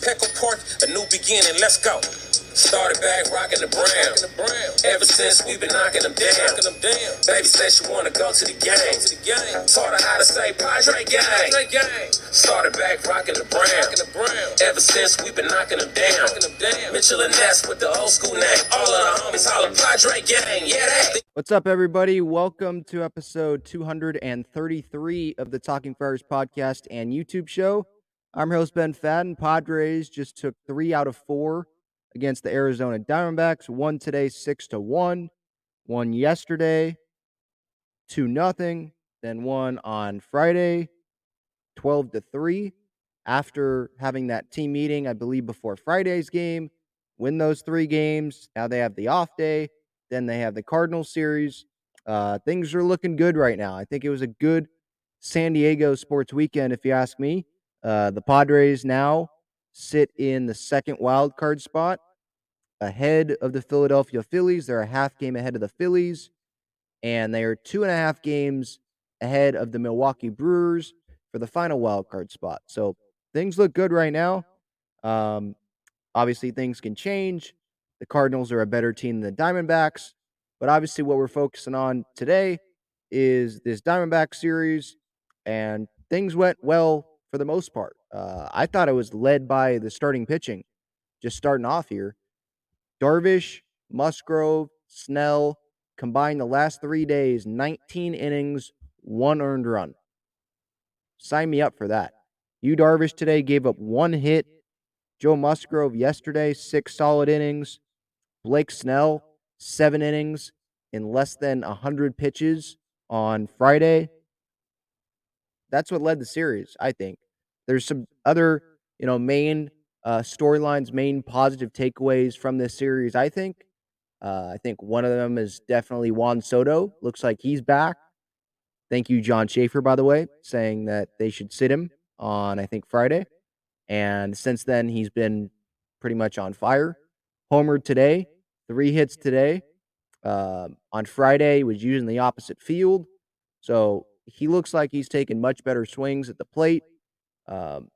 Petco Park, a new beginning, let's go. Started back rocking the brown. Ever since we've been knocking them down. Baby said she wanna go to the game. To the game. Taught her how to say Padre gang. Started back rocking the brown. Ever since we've been knocking them down. Mitchell and Ness with the old school name. All of the homies holler Padre gang. Yeah, they. What's up, everybody? Welcome to episode 233 of the Talking Friars podcast and YouTube show. I'm your host, Ben Fadden. Padres just took three out of four against the Arizona Diamondbacks. One today, six to one. One yesterday, two nothing. Then one on Friday, 12 to three. After having that team meeting, I believe before Friday's game, win those three games. Now they have the off day. Then they have the Cardinals series. Uh, things are looking good right now. I think it was a good San Diego sports weekend, if you ask me. Uh, the Padres now sit in the second wild card spot ahead of the Philadelphia Phillies. They're a half game ahead of the Phillies, and they are two and a half games ahead of the Milwaukee Brewers for the final wild card spot. So things look good right now. Um, obviously, things can change. The Cardinals are a better team than the Diamondbacks, but obviously, what we're focusing on today is this Diamondback series, and things went well for the most part. Uh, I thought it was led by the starting pitching, just starting off here. Darvish, Musgrove, Snell combined the last three days, 19 innings, one earned run. Sign me up for that. Yu Darvish today gave up one hit. Joe Musgrove yesterday, six solid innings. Blake Snell, seven innings in less than 100 pitches on Friday. That's what led the series, I think. There's some other, you know, main uh, storylines, main positive takeaways from this series, I think. Uh, I think one of them is definitely Juan Soto. Looks like he's back. Thank you, John Schaefer, by the way, saying that they should sit him on, I think, Friday. And since then, he's been pretty much on fire. Homered today, three hits today. Uh, on Friday, he was using the opposite field. So he looks like he's taking much better swings at the plate. Um,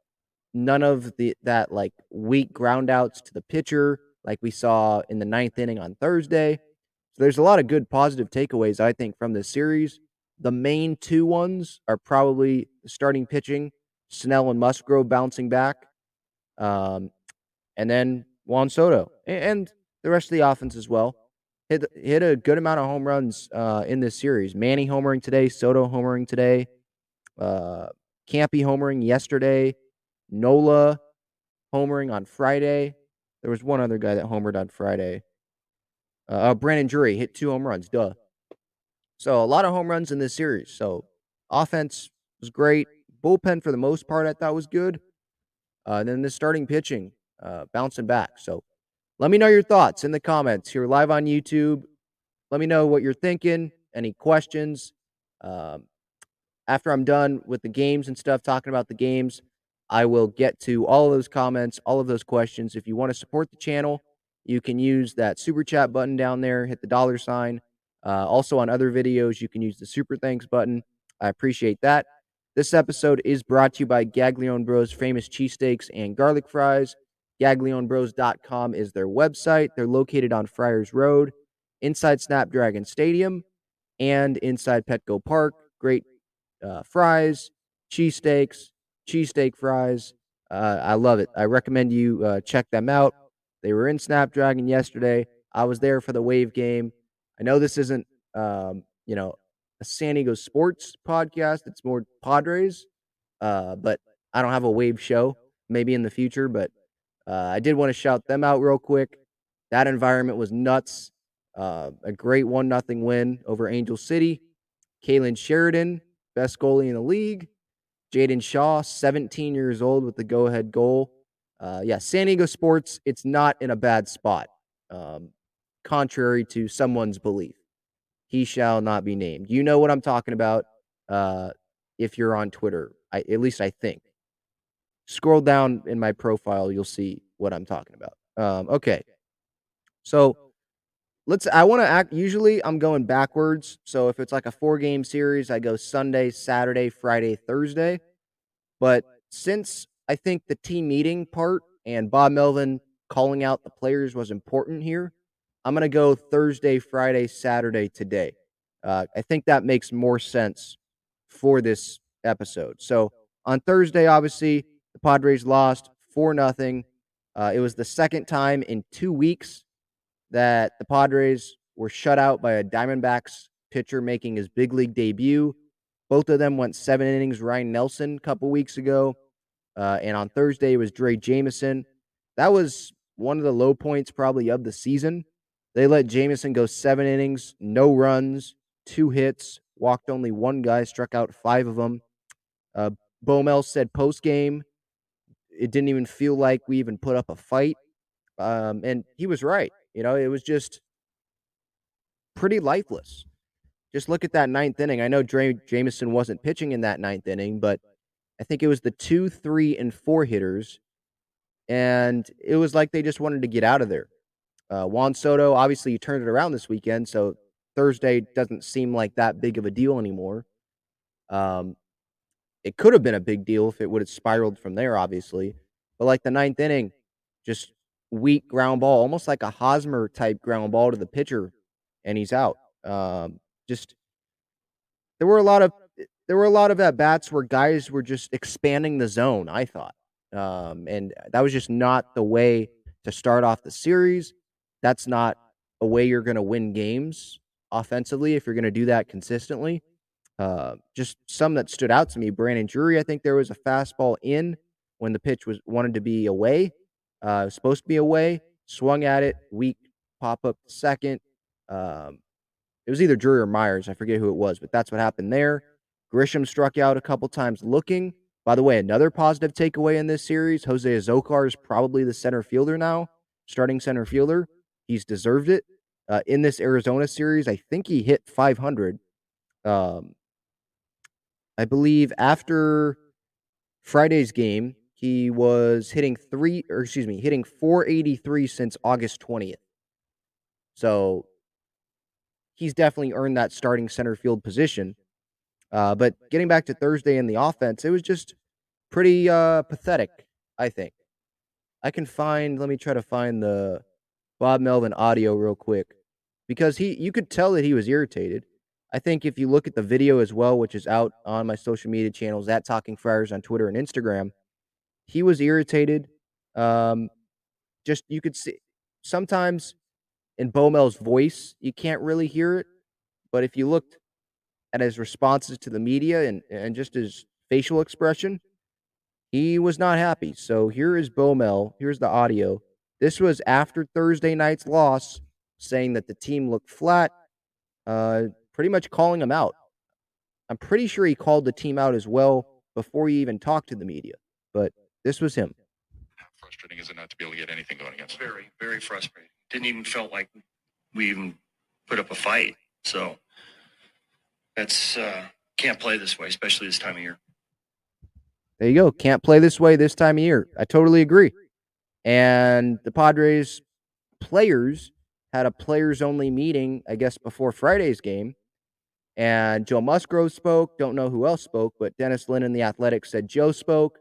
none of the that like weak groundouts to the pitcher like we saw in the ninth inning on Thursday. So there's a lot of good positive takeaways I think from this series. The main two ones are probably starting pitching, Snell and Musgrove bouncing back, um, and then Juan Soto and the rest of the offense as well. Hit hit a good amount of home runs uh, in this series. Manny homering today, Soto homering today, uh, Campy homering yesterday, Nola homering on Friday. There was one other guy that homered on Friday. Uh, Brandon Drury hit two home runs. Duh. So a lot of home runs in this series. So offense was great. Bullpen for the most part I thought was good. Uh, and then the starting pitching uh, bouncing back. So let me know your thoughts in the comments here live on YouTube. Let me know what you're thinking. Any questions? Um, after I'm done with the games and stuff, talking about the games, I will get to all of those comments, all of those questions. If you want to support the channel, you can use that super chat button down there, hit the dollar sign. Uh, also, on other videos, you can use the super thanks button. I appreciate that. This episode is brought to you by Gaglione Bros famous cheesesteaks and garlic fries. GaglioneBros.com is their website. They're located on Friars Road, inside Snapdragon Stadium, and inside Petco Park. Great uh, fries, cheesesteaks, cheesesteak fries. Uh, I love it. I recommend you uh, check them out. They were in Snapdragon yesterday. I was there for the Wave game. I know this isn't, um, you know, a San Diego sports podcast. It's more Padres, uh, but I don't have a Wave show. Maybe in the future, but uh, I did want to shout them out real quick. That environment was nuts. Uh, a great one nothing win over Angel City. Kailen Sheridan, best goalie in the league. Jaedyn Shaw, 17 years old with the go ahead goal. Uh, yeah, San Diego sports, it's not in a bad spot, um, contrary to someone's belief. He shall not be named. You know what I'm talking about uh, if you're on Twitter, I, at least I think. Scroll down in my profile, you'll see what I'm talking about. Um, okay. So let's I want to act usually I'm going backwards. So if it's like a four game series, I go Sunday, Saturday, Friday, Thursday. But since I think the team meeting part and Bob Melvin calling out the players was important here, I'm going to go Thursday, Friday, Saturday today. Uh, I think that makes more sense for this episode. So on Thursday, obviously, the Padres lost 4 nothing. Uh, it was the second time in two weeks that the Padres were shut out by a Diamondbacks pitcher making his big league debut. Both of them went seven innings. Ryne Nelson a couple weeks ago. Uh, and on Thursday, it was Drey Jameson. That was one of the low points probably of the season. They let Jameson go seven innings, no runs, two hits, walked only one guy, struck out five of them. Uh, Bomel said post game, it didn't even feel like we even put up a fight. Um, and he was right. You know, it was just pretty lifeless. Just look at that ninth inning. I know Drey Jameson wasn't pitching in that ninth inning, but I think it was the two, three, and four hitters. And it was like they just wanted to get out of there. Uh, Juan Soto, obviously, you turned it around this weekend. So Thursday doesn't seem like that big of a deal anymore. Um, it could have been a big deal if it would have spiraled from there, obviously. But like the ninth inning, just weak ground ball, almost like a Hosmer type ground ball to the pitcher, and he's out. Um, just there were a lot of there were a lot of at bats where guys were just expanding the zone. I thought, um, and that was just not the way to start off the series. That's not a way you're going to win games offensively if you're going to do that consistently. Uh, just some that stood out to me. Brandon Drury, I think there was a fastball in when the pitch was wanted to be away. Uh, supposed to be away, swung at it, weak pop up second. Um, it was either Drury or Myers. I forget who it was, but that's what happened there. Grisham struck out a couple times looking. By the way, another positive takeaway in this series Jose Azocar is probably the center fielder now, starting center fielder. He's deserved it. Uh, in this Arizona series, I think he hit 500. Um, I believe after Friday's game, he was hitting three, or excuse me, hitting 483 since August 20th. So he's definitely earned that starting center field position. Uh, but getting back to Thursday in the offense, it was just pretty uh, pathetic, I think. I can find, let me try to find the Bob Melvin audio real quick because he, you could tell that he was irritated. I think if you look at the video as well, which is out on my social media channels at Talking Friars on Twitter and Instagram, he was irritated. Um, just you could see sometimes in Bomel's voice, you can't really hear it. But if you looked at his responses to the media and, and just his facial expression, he was not happy. So here is Bomel. Here's the audio. This was after Thursday night's loss saying that the team looked flat, uh, pretty much calling him out. I'm pretty sure he called the team out as well before he even talked to the media, but this was him. How frustrating is it not to be able to get anything going against? Very, very frustrating. Didn't even felt like we even put up a fight. So that's uh, can't play this way, especially this time of year. There you go. Can't play this way this time of year. I totally agree. And the Padres players had a players only meeting, I guess, before Friday's game. And Joe Musgrove spoke. Don't know who else spoke, but Dennis Lin in the Athletics said Joe spoke.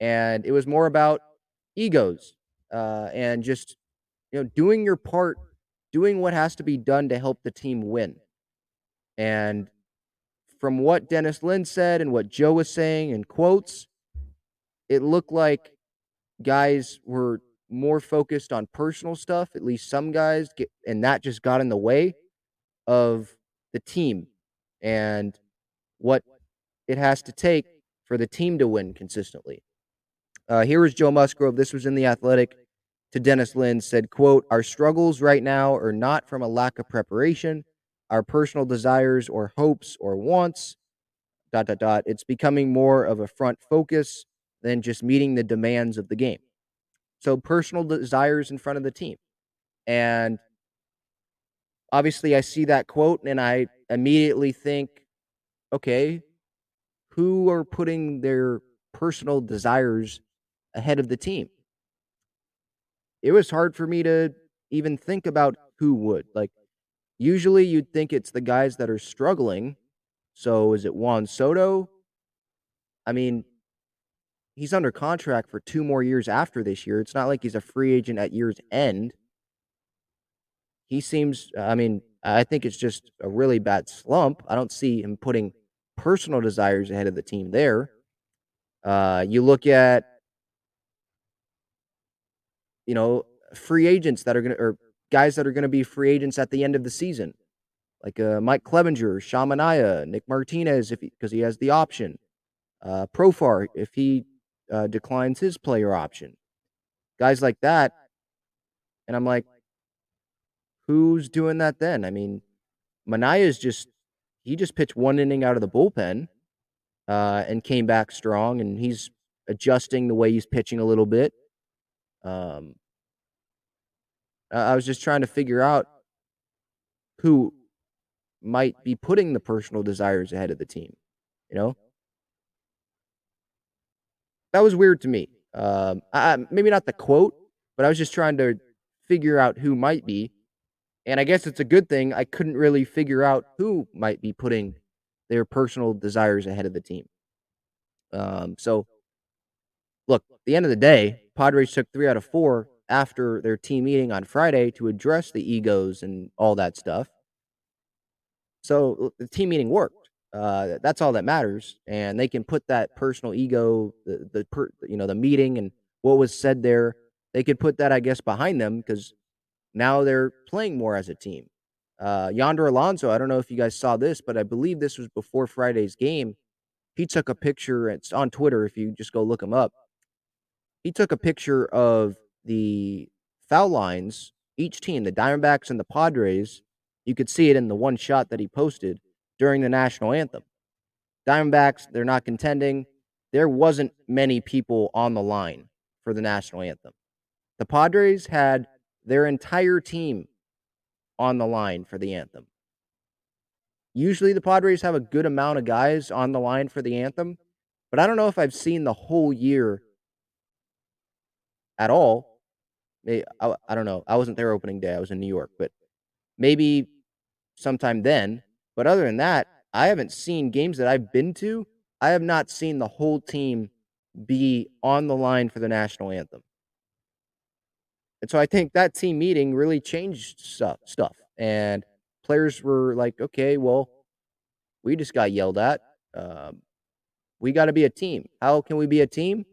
And it was more about egos uh, and just you know doing your part, doing what has to be done to help the team win. And from what Dennis Lin said and what Joe was saying in quotes, it looked like guys were more focused on personal stuff. At least some guys get, and that just got in the way of the team and what it has to take for the team to win consistently. Uh, here was Joe Musgrove. This was in the Athletic to Dennis Lin. Said, "quote Our struggles right now are not from a lack of preparation, our personal desires or hopes or wants. Dot dot dot. It's becoming more of a front focus than just meeting the demands of the game. So personal desires in front of the team. And obviously I see that quote and I immediately think, okay, who are putting their personal desires ahead of the team? It was hard for me to even think about who would. Like usually you'd think it's the guys that are struggling. So is it Juan Soto? I mean, he's under contract for two more years after this year. It's not like he's a free agent at year's end. He seems, I mean, I think it's just a really bad slump. I don't see him putting personal desires ahead of the team there. Uh, you look at, you know, free agents that are going to, or guys that are going to be free agents at the end of the season, like uh, Mike Clevinger, Sean Manaea, Nick Martinez, if because he, he has the option, uh, Profar if he uh, declines his player option. Guys like that. And I'm like, who's doing that then? I mean, Manaea's just, he just pitched one inning out of the bullpen uh, and came back strong, and he's adjusting the way he's pitching a little bit. Um, I was just trying to figure out who might be putting the personal desires ahead of the team, you know? that was weird to me. Um, I, maybe not the quote, but I was just trying to figure out who might be. And I guess it's a good thing I couldn't really figure out who might be putting their personal desires ahead of the team. Um, so, look, at the end of the day, Padres took three out of four after their team meeting on Friday to address the egos and all that stuff. So the team meeting worked. Uh, that's all that matters, and they can put that personal ego, the the per, you know the meeting and what was said there. They could put that, I guess, behind them because now they're playing more as a team. Uh, Yonder Alonso, I don't know if you guys saw this, but I believe this was before Friday's game. He took a picture. It's on Twitter. If you just go look him up, he took a picture of the foul lines. Each team, the Diamondbacks and the Padres, you could see it in the one shot that he posted during the national anthem. Diamondbacks, they're not contending. There wasn't many people on the line for the national anthem. The Padres had their entire team on the line for the anthem. Usually the Padres have a good amount of guys on the line for the anthem, but I don't know if I've seen the whole year at all. I, I don't know. I wasn't there opening day. I was in New York, but maybe sometime then but other than that, I haven't seen games that I've been to. I have not seen the whole team be on the line for the national anthem. And so I think that team meeting really changed stuff. stuff. And players were like, okay, well, we just got yelled at. Um, we got to be a team. How can we be a team?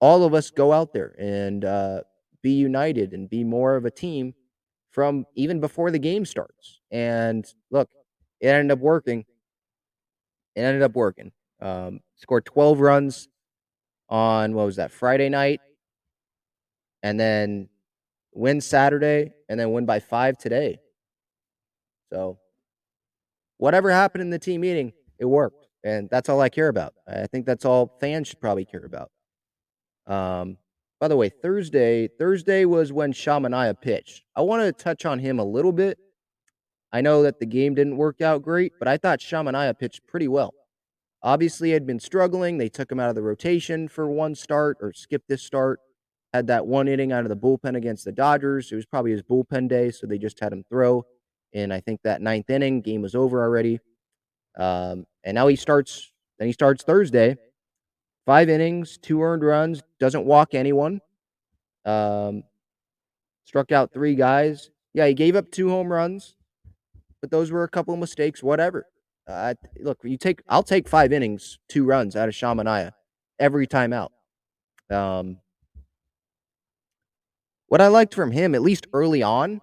All of us go out there and uh, be united and be more of a team from even before the game starts. And look, it ended up working. It ended up working. Um, scored 12 runs on what was that Friday night, and then win Saturday, and then win by five today. So, whatever happened in the team meeting, it worked. And that's all I care about. I think that's all fans should probably care about. Um, by the way, Thursday, Thursday was when Sean Manaea pitched. I want to touch on him a little bit. I know that the game didn't work out great, but I thought Sean Manaea pitched pretty well. Obviously, had been struggling. They took him out of the rotation for one start or skipped this start. Had that one inning out of the bullpen against the Dodgers. It was probably his bullpen day, so they just had him throw. And I think that ninth inning, game was over already. Um, and now he starts. Then he starts Thursday. Five innings, two earned runs, doesn't walk anyone. Um, struck out three guys. Yeah, he gave up two home runs, but those were a couple of mistakes. Whatever. Uh, look, you take. I'll take five innings, two runs out of Sean Manaea every time out. Um, what I liked from him, at least early on,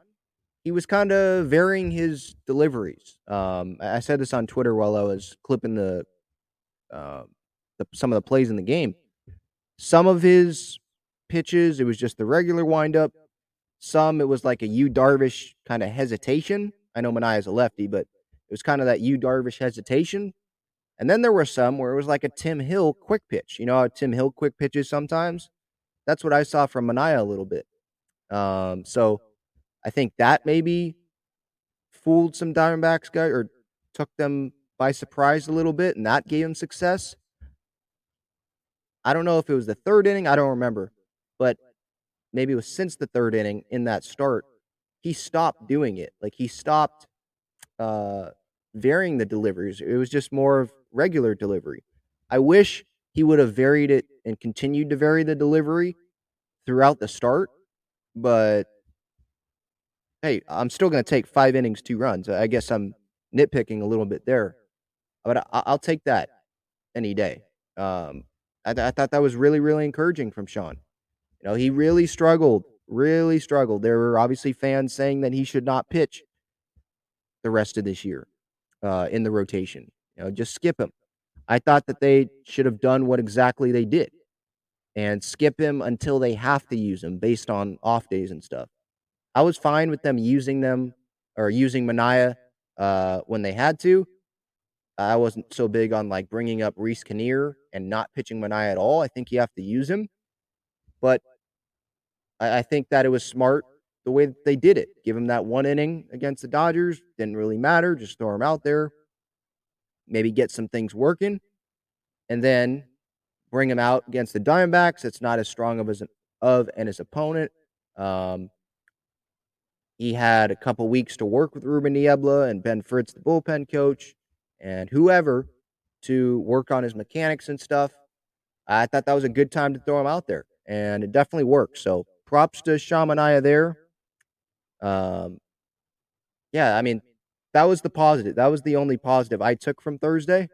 he was kind of varying his deliveries. Um, I said this on Twitter while I was clipping the, uh, the some of the plays in the game. Some of his pitches, it was just the regular windup. Some it was like a Yu Darvish kind of hesitation. I know Manaea's a lefty, but it was kind of that Yu Darvish hesitation. And then there were some where it was like a Tim Hill quick pitch. You know how Tim Hill quick pitches sometimes? That's what I saw from Manaea a little bit. Um, so I think that maybe fooled some Diamondbacks guy or took them by surprise a little bit, and that gave him success. I don't know if it was the third inning, I don't remember, but maybe it was since the third inning in that start, he stopped doing it. Like he stopped uh, varying the deliveries. It was just more of regular delivery. I wish he would have varied it and continued to vary the delivery throughout the start, but hey, I'm still going to take five innings, two runs. I guess I'm nitpicking a little bit there, but I, will take that any day. Um, I, I, thought that was really, really encouraging from Sean. You know, he really struggled, really struggled. There were obviously fans saying that he should not pitch the rest of this year uh, in the rotation. You know, just skip him. I thought that they should have done what exactly they did and skip him until they have to use him based on off days and stuff. I was fine with them using them or using Manaea uh, when they had to. I wasn't so big on like bringing up Reiss Knehr and not pitching Manaea at all. I think you have to use him, but I, I think that it was smart the way that they did it. Give him that one inning against the Dodgers didn't really matter. Just throw him out there, maybe get some things working, and then bring him out against the Diamondbacks. It's not as strong of as an, of and his opponent. Um, he had a couple weeks to work with Ruben Niebla and Ben Fritz, the bullpen coach, and whoever to work on his mechanics and stuff. I thought that was a good time to throw him out there, and it definitely worked. So props to Sean Manaea there. Um, yeah, I mean, that was the positive. That was the only positive I took from Thursday.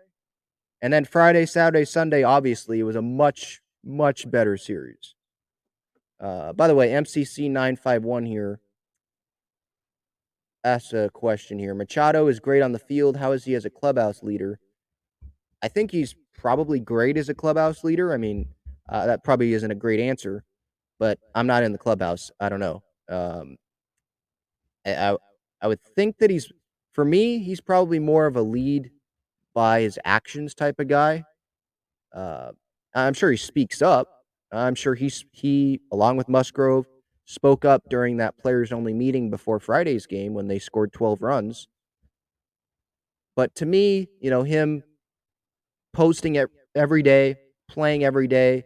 And then Friday, Saturday, Sunday, obviously, it was a much, much better series. Uh, by the way, MCC 951 here asked a question here. Machado is great on the field. How is he as a clubhouse leader? I think he's probably great as a clubhouse leader. I mean, uh, that probably isn't a great answer, but I'm not in the clubhouse. I don't know. Um, I, I would think that he's, for me, he's probably more of a lead by his actions type of guy. Uh, I'm sure he speaks up. I'm sure he's he, along with Musgrove, spoke up during that players only meeting before Friday's game when they scored 12 runs. But to me, you know, him posting it every day, playing every day,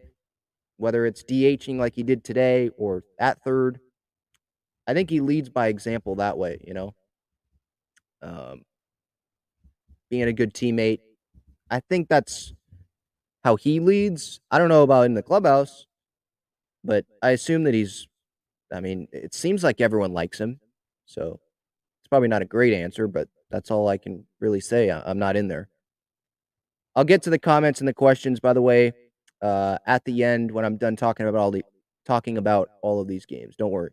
whether it's DHing like he did today or at third, I think he leads by example that way, you know. Um, being a good teammate. I think that's how he leads. I don't know about in the clubhouse, but I assume that he's I mean, it seems like everyone likes him. So it's probably not a great answer, but that's all I can really say. I'm not in there. I'll get to the comments and the questions, by the way, uh, at the end when I'm done talking about all the talking about all of these games. Don't worry.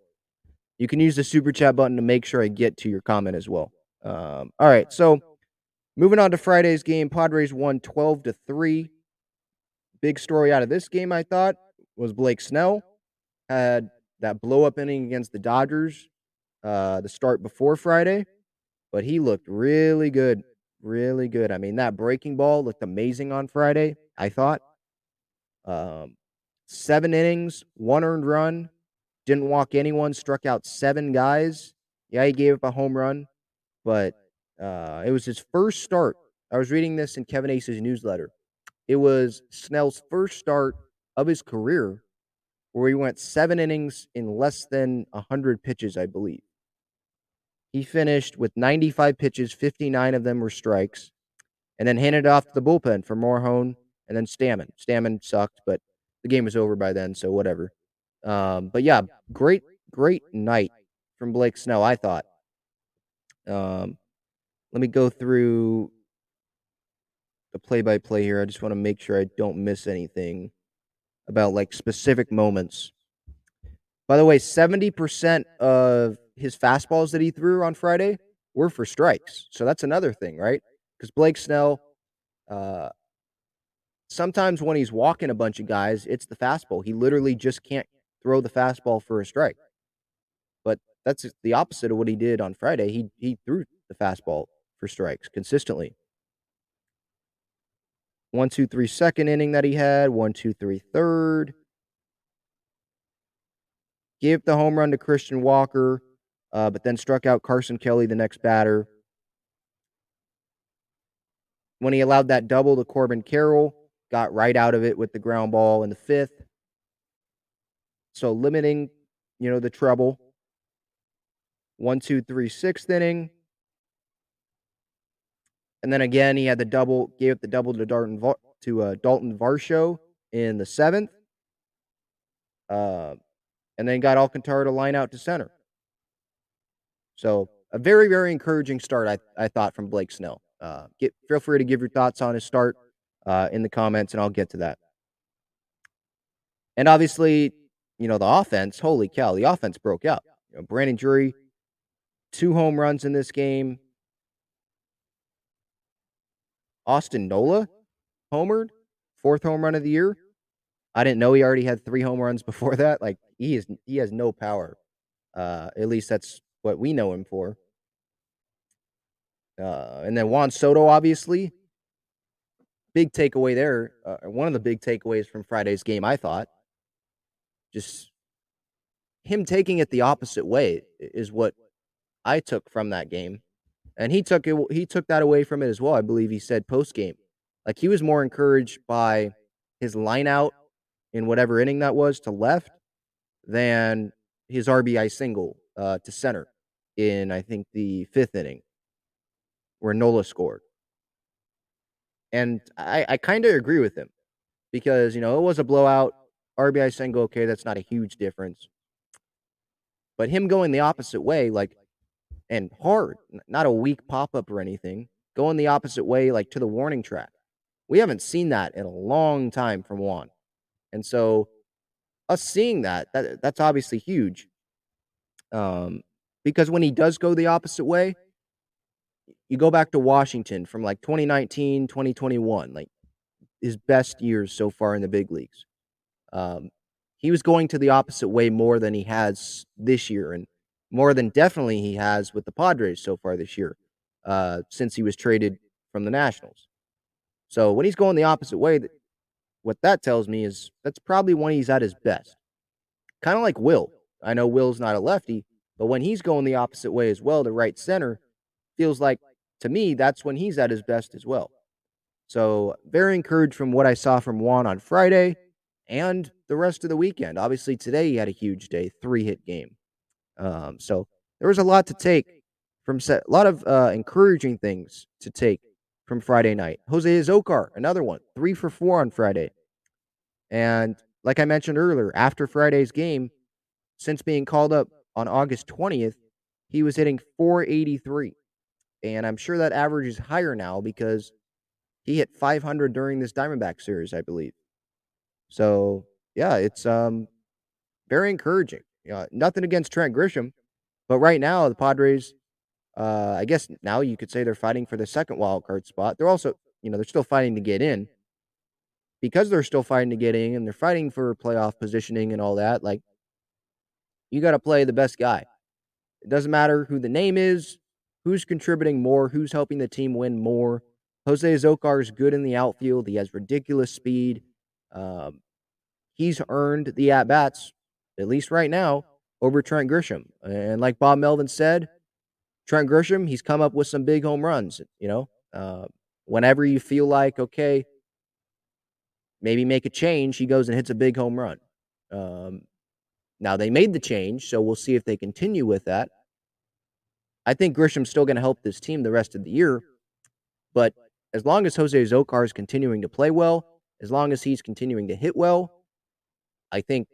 You can use the super chat button to make sure I get to your comment as well. Um, all right, so moving on to Friday's game, Padres won 12 to 3. Big story out of this game, I thought, was Blake Snell had that blow up inning against the Dodgers, uh, the start before Friday, but he looked really good. Really good. I mean, that breaking ball looked amazing on Friday, I thought. Um, seven innings, one earned run, didn't walk anyone, struck out seven guys. Yeah, he gave up a home run, but uh, it was his first start. I was reading this in Kevin Acee's newsletter. It was Snell's first start of his career where he went seven innings in less than 100 pitches, I believe. He finished with 95 pitches, 59 of them were strikes, and then handed off to the bullpen for Morejon and then Stammen. Stammen sucked, but the game was over by then, so whatever. Um, but yeah, great, great night from Blake Snow, I thought. Um, let me go through the play by play here. I just want to make sure I don't miss anything about like specific moments. By the way, 70% of his fastballs that he threw on Friday were for strikes. So that's another thing, right? Because Blake Snell, uh, sometimes when he's walking a bunch of guys, it's the fastball. He literally just can't throw the fastball for a strike. But that's the opposite of what he did on Friday. He he threw the fastball for strikes consistently. One, two, three, second inning that he had. One, two, three, third. Gave the home run to Christian Walker, uh, but then struck out Carson Kelly, the next batter. When he allowed that double to Corbin Carroll, got right out of it with the ground ball in the fifth. So limiting, you know, the trouble. One, two, three, sixth inning. And then again, he had the double, gave up the double to Dalton to uh, Dalton Varsho in the seventh, uh, and then got Alcantara to line out to center. So a very, very encouraging start, I, I thought, from Blake Snell. Uh, get feel free to give your thoughts on his start uh, in the comments, and I'll get to that. And obviously, you know the offense. Holy cow, the offense broke out. You know, Brandon Drury, two home runs in this game. Austin Nola homered, fourth home run of the year. I didn't know he already had three home runs before that. Like he is, he has no power. Uh, at least that's what we know him for. Uh, and then Juan Soto, obviously, big takeaway there. Uh, one of the big takeaways from Friday's game, I thought, just him taking it the opposite way is what I took from that game and he took it. He took that away from it as well. I believe he said post game, like he was more encouraged by his line out in whatever inning that was to left than his RBI single uh, to center in I think the fifth inning where Nola scored. And I, I kind of agree with him because you know it was a blowout. RBI single, okay, that's not a huge difference. But him going the opposite way, like and hard, not a weak pop up or anything, going the opposite way, like to the warning track. We haven't seen that in a long time from Juan. And so, us seeing that, that that's obviously huge. Um, because when he does go the opposite way, you go back to Washington from like 2019, 2021, like his best years so far in the big leagues. Um, he was going to the opposite way more than he has this year. And more than definitely he has with the Padres so far this year, uh, since he was traded from the Nationals. So when he's going the opposite way, what that tells me is that's probably when he's at his best. Kind of like Will. I know Will's not a lefty, but when he's going the opposite way as well to right center, feels like to me that's when he's at his best as well. So very encouraged from what I saw from Juan on Friday and the rest of the weekend. Obviously today he had a huge day, three hit game. Um, so there was a lot to take from set, a lot of uh, encouraging things to take from Friday night. Jose Azocar, another one, three for four on Friday. And like I mentioned earlier, after Friday's game, since being called up on August 20th, he was hitting 483. And I'm sure that average is higher now because he hit 500 during this Diamondback series, I believe. So, yeah, it's um very encouraging. Know, nothing against Trent Grisham, but right now the Padres, uh, I guess now you could say they're fighting for the second wild card spot. They're also, you know, they're still fighting to get in. Because they're still fighting to get in and they're fighting for playoff positioning and all that, like You got to play the best guy. It doesn't matter who the name is, who's contributing more, who's helping the team win more. Jose Azocar is good in the outfield. He has ridiculous speed. Um, he's earned the at bats, at least right now, over Trent Grisham. And like Bob Melvin said, Trent Grisham, he's come up with some big home runs. You know, uh, whenever you feel like, okay, maybe make a change, he goes and hits a big home run. Um, now they made the change, so we'll see if they continue with that. I think Grisham's still going to help this team the rest of the year, but as long as Jose Azocar is continuing to play well, as long as he's continuing to hit well, I think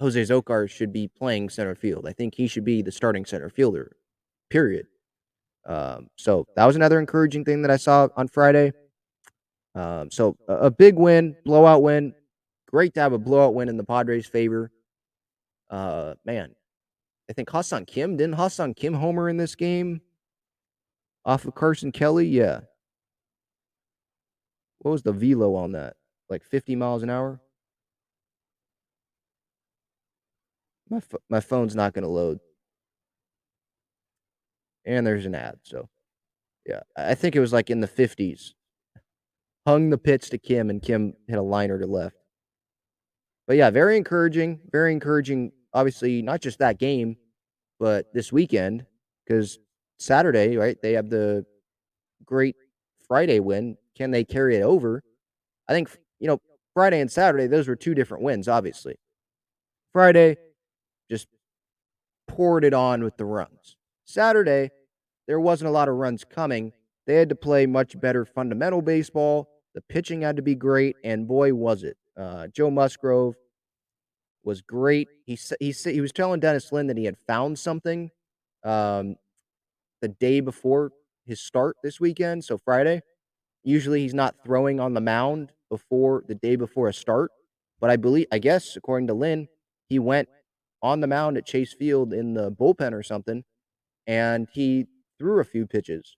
Jose Azocar should be playing center field. I think he should be the starting center fielder, period. Um, so that was another encouraging thing that I saw on Friday. Um, so a, a, big win, blowout win. Great to have a blowout win in the Padres' favor. Uh, man, I think Ha-Seong Kim didn't Ha-Seong Kim homer in this game off of Carson Kelly. Yeah. What was the velo on that? Like 50 miles an hour. My my phone's not going to load. And there's an ad, so yeah, I think it was like in the 50s. Hung the pitch to Kim, and Kim hit a liner to left. But yeah, very encouraging. Very encouraging. Obviously, not just that game, but this weekend because Saturday, right? They have the great Friday win. Can they carry it over? I think you know Friday and Saturday; those were two different wins. Obviously, Friday just poured it on with the runs. Saturday, there wasn't a lot of runs coming. They had to play much better fundamental baseball. The pitching had to be great, and boy, was it. Uh, Joe Musgrove was great. He he he was telling Dennis Lin that he had found something um, the day before his start this weekend, so Friday. Usually, he's not throwing on the mound before the day before a start, but I believe, I guess, according to Lin, he went on the mound at Chase Field in the bullpen or something, and he threw a few pitches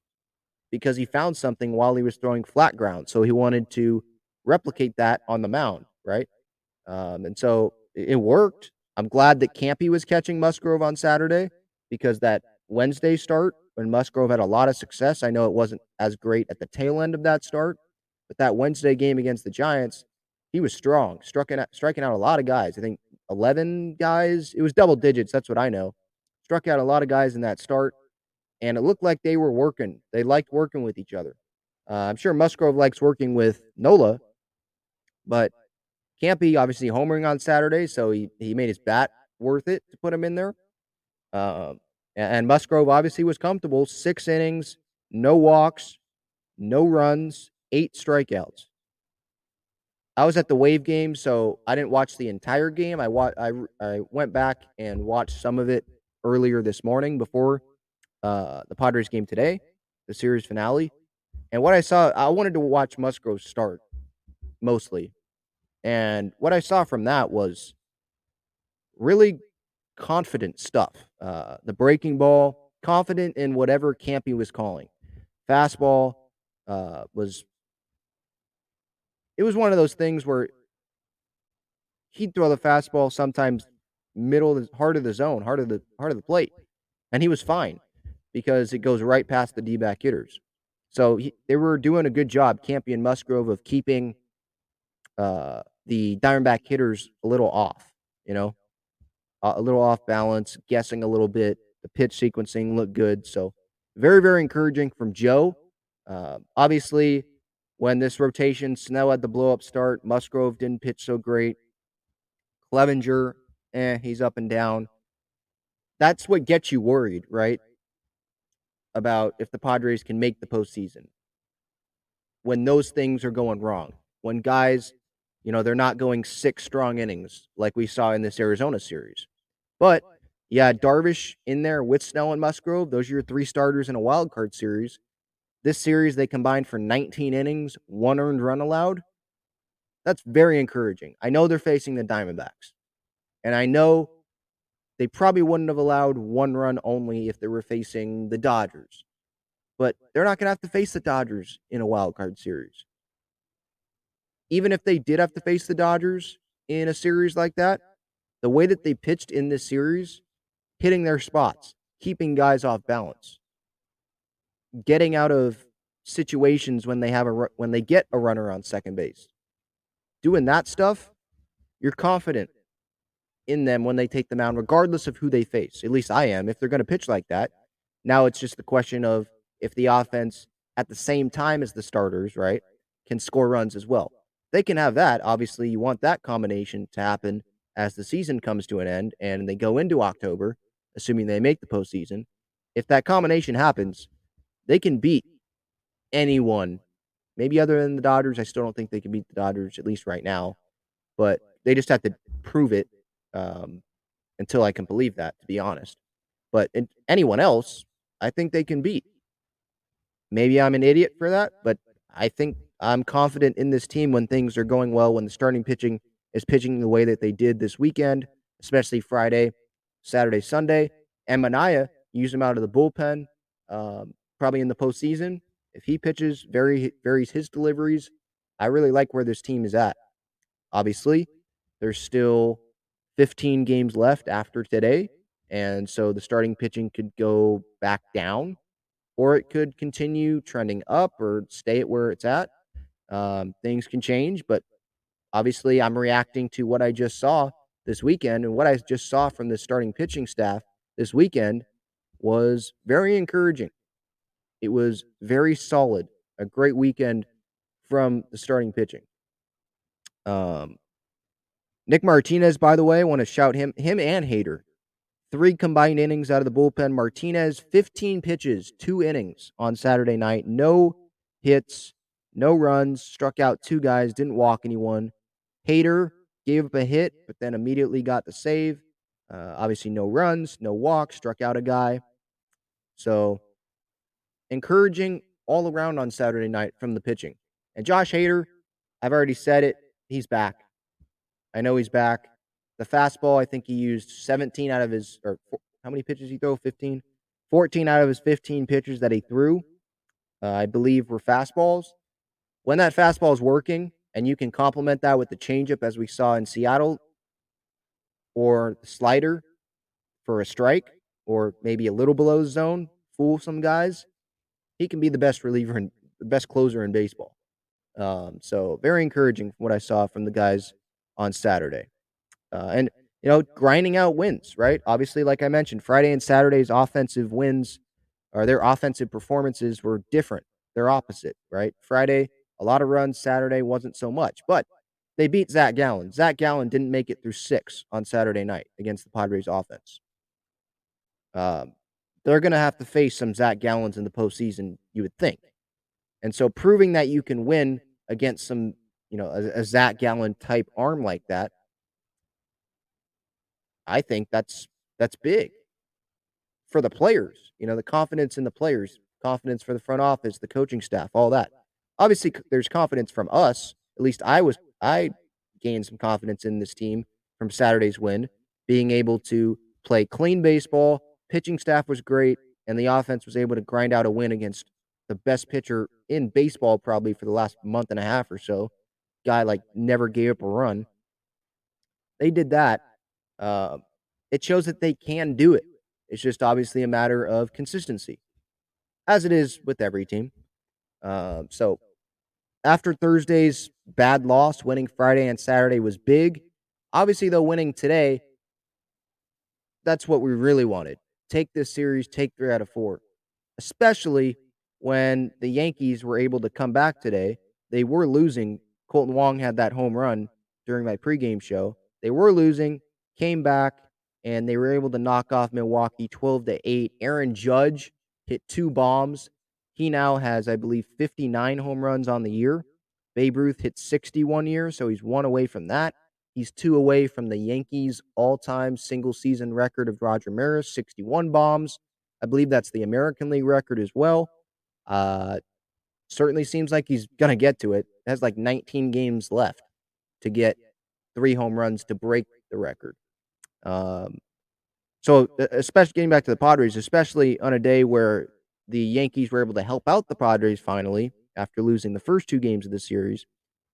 because he found something while he was throwing flat ground. So he wanted to replicate that on the mound, right? Um, and so it worked. I'm glad that Campy was catching Musgrove on Saturday because that Wednesday start when Musgrove had a lot of success, I know it wasn't as great at the tail end of that start, but that Wednesday game against the Giants, he was strong, out, striking out a lot of guys. I think 11 guys. It was double digits. That's what I know. Struck out a lot of guys in that start, and it looked like they were working. They liked working with each other. Uh, I'm sure Musgrove likes working with Nola, but Campy obviously homering on Saturday, so he, he made his bat worth it to put him in there. Uh, and Musgrove obviously was comfortable. Six innings, no walks, no runs, eight strikeouts. I was at the Wave game, so I didn't watch the entire game. I wa- I, I went back and watched some of it earlier this morning before uh, the Padres game today, the series finale. And what I saw, I wanted to watch Musgrove start mostly. And what I saw from that was really confident stuff. Uh, the breaking ball, confident in whatever Campy was calling. Fastball uh, was it was one of those things where he'd throw the fastball sometimes middle heart of the zone, heart of the heart of the plate, and he was fine because it goes right past the D-back hitters. So he, they were doing a good job, Campy and Musgrove, of keeping uh, the Diamondback hitters a little off. You know, a little off balance, guessing a little bit. The pitch sequencing looked good, so very very encouraging from Joe. Uh, obviously, when this rotation, Snell had the blow up start. Musgrove didn't pitch so great. Clevinger, eh, he's up and down. That's what gets you worried, right? About if the Padres can make the postseason. When those things are going wrong. When guys, you know, they're not going six strong innings like we saw in this Arizona series. But yeah, Darvish in there with Snell and Musgrove. Those are your three starters in a wild card series. This series, they combined for 19 innings, one earned run allowed. That's very encouraging. I know they're facing the Diamondbacks. And I know they probably wouldn't have allowed one run only if they were facing the Dodgers. But they're not going to have to face the Dodgers in a wild card series. Even if they did have to face the Dodgers in a series like that, the way that they pitched in this series, hitting their spots, keeping guys off balance, getting out of situations when they have a when they get a runner on second base. Doing that stuff, you're confident in them when they take the mound, regardless of who they face. At least I am. If they're going to pitch like that, now it's just the question of if the offense, at the same time as the starters, right, can score runs as well. They can have that. Obviously, you want that combination to happen as the season comes to an end and they go into October, assuming they make the postseason. If that combination happens, they can beat anyone. Maybe other than the Dodgers, I still don't think they can beat the Dodgers at least right now. But they just have to prove it um, until I can believe that, to be honest. But anyone else, I think they can beat. Maybe I'm an idiot for that, but I think I'm confident in this team when things are going well, when the starting pitching is pitching the way that they did this weekend, especially Friday, Saturday, Sunday. And Manaea, use him out of the bullpen, um, probably in the postseason. If he pitches, very varies his deliveries. I really like where this team is at. Obviously, there's still 15 games left after today. And so the starting pitching could go back down or it could continue trending up or stay at where it's at. Um, things can change, but obviously I'm reacting to what I just saw this weekend. And what I just saw from the starting pitching staff this weekend was very encouraging. It was very solid, a great weekend from the starting pitching. Um, Nick Martinez, by the way, I want to shout him, him and Hader. Three combined innings out of the bullpen. Martinez, 15 pitches, two innings on Saturday night. No hits, no runs, struck out two guys, didn't walk anyone. Hader gave up a hit, but then immediately got the save. Uh, obviously, no runs, no walks, struck out a guy. So, encouraging all around on Saturday night from the pitching. And Josh Hader, I've already said it, he's back. I know he's back. The fastball, I think he used 17 out of his, or how many pitches he throw? 15? 14 out of his 15 pitches that he threw, uh, I believe, were fastballs. When that fastball is working, and you can complement that with the changeup as we saw in Seattle, or the slider for a strike, or maybe a little below zone, fool some guys. He can be the best reliever and the best closer in baseball. Um, so very encouraging from what I saw from the guys on Saturday. Uh, and you know, grinding out wins, right? Obviously, like I mentioned, Friday and Saturday's offensive wins or their offensive performances were different. They're opposite, right? Friday, a lot of runs. Saturday wasn't so much, but they beat Zach Gallen. Zach Gallen didn't make it through six on Saturday night against the Padres offense. Um, they're going to have to face some Zach Gallens in the postseason, you would think. And so proving that you can win against some, you know, a, a Zach Gallen type arm like that, I think that's that's big for the players. You know, the confidence in the players, confidence for the front office, the coaching staff, all that. Obviously, there's confidence from us. At least I was I gained some confidence in this team from Saturday's win, being able to play clean baseball. Pitching staff was great, and the offense was able to grind out a win against the best pitcher in baseball probably for the last month and a half or so. Guy like never gave up a run. They did that. Uh, it shows that they can do it. It's just obviously a matter of consistency, as it is with every team. Uh, so after Thursday's bad loss, winning Friday and Saturday was big. Obviously, though, winning today, that's what we really wanted. Take this series, take three out of four, especially when the Yankees were able to come back today. They were losing. Kolten Wong had that home run during my pregame show. They were losing, came back, and they were able to knock off Milwaukee 12 to 8. Aaron Judge hit two bombs. He now has, I believe, 59 home runs on the year. Babe Ruth hit 61 years, so he's one away from that. He's two away from the Yankees' all time single season record of Roger Maris, 61 bombs. I believe that's the American League record as well. Uh, certainly seems like he's going to get to it. Has like 19 games left to get three home runs to break the record. Um, so, especially getting back to the Padres, especially on a day where the Yankees were able to help out the Padres finally after losing the first two games of the series,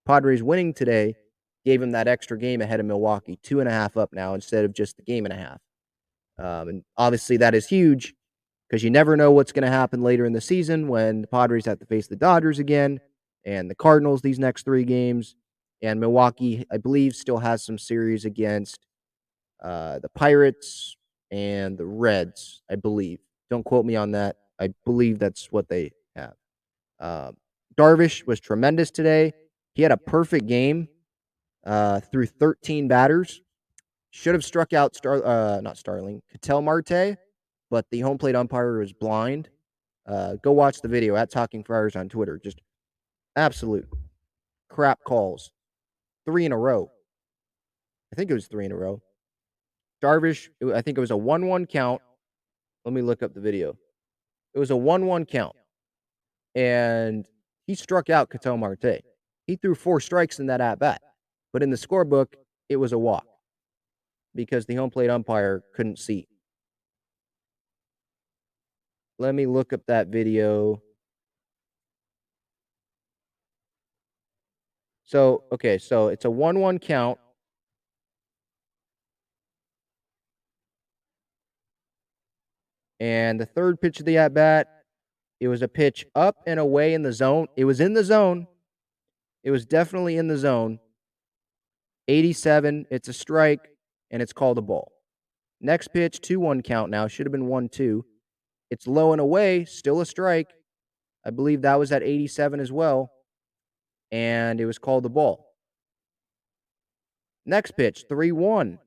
Padres winning today gave him that extra game ahead of Milwaukee, two and a half up now instead of just the game and a half. Um, and obviously, that is huge because you never know what's going to happen later in the season when the Padres have to face the Dodgers again and the Cardinals these next three games. And Milwaukee, I believe, still has some series against uh, the Pirates and the Reds, I believe. Don't quote me on that. I believe that's what they have. Uh, Darvish was tremendous today. He had a perfect game uh, through 13 batters. Should have struck out Star, uh, not Starling, Ketel Marte, but the home plate umpire was blind. Uh, go watch the video at Talking Friars on Twitter. Just absolute crap calls. Three in a row. I think it was three in a row. Darvish, I think it was a 1 1 count. Let me look up the video. It was a 1 1 count. And he struck out Ketel Marte. He threw four strikes in that at bat. But in the scorebook, it was a walk because the home plate umpire couldn't see. Let me look up that video. So, okay, so it's a 1 1 count. And the third pitch of the at bat, it was a pitch up and away in the zone. It was in the zone. It was definitely in the zone. 87, it's a strike, and it's called a ball. Next pitch, 2 1 count now. Should have been 1 2. It's low and away, still a strike. I believe that was at 87 as well. And it was called the ball. Next pitch, 3 1.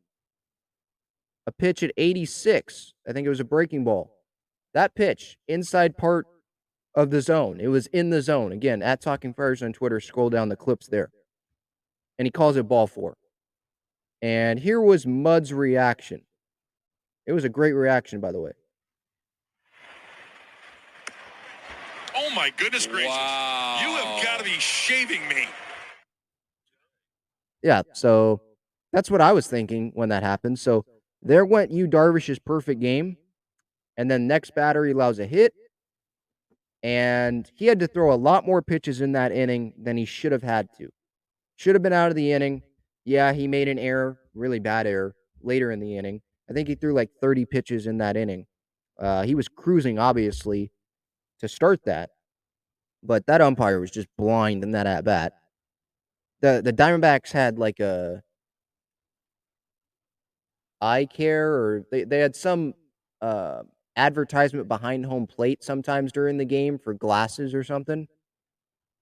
A pitch at 86. I think it was a breaking ball. That pitch, inside part of the zone. It was in the zone. Again, at Talking Friars on Twitter, scroll down the clips there. And he calls it ball four. And here was Mud's reaction. It was a great reaction, by the way. Oh my goodness gracious. Wow. You have got to be shaving me. Yeah, so that's what I was thinking when that happened. So there went Yu Darvish's perfect game. And then next batter he allows a hit. And he had to throw a lot more pitches in that inning than he should have had to. Should have been out of the inning. Yeah, he made an error, really bad error, later in the inning. I think he threw like 30 pitches in that inning. Uh, he was cruising, obviously, to start that. But that umpire was just blind in that at bat. The the Diamondbacks had like a eye care or they, they had some uh, advertisement behind home plate sometimes during the game for glasses or something.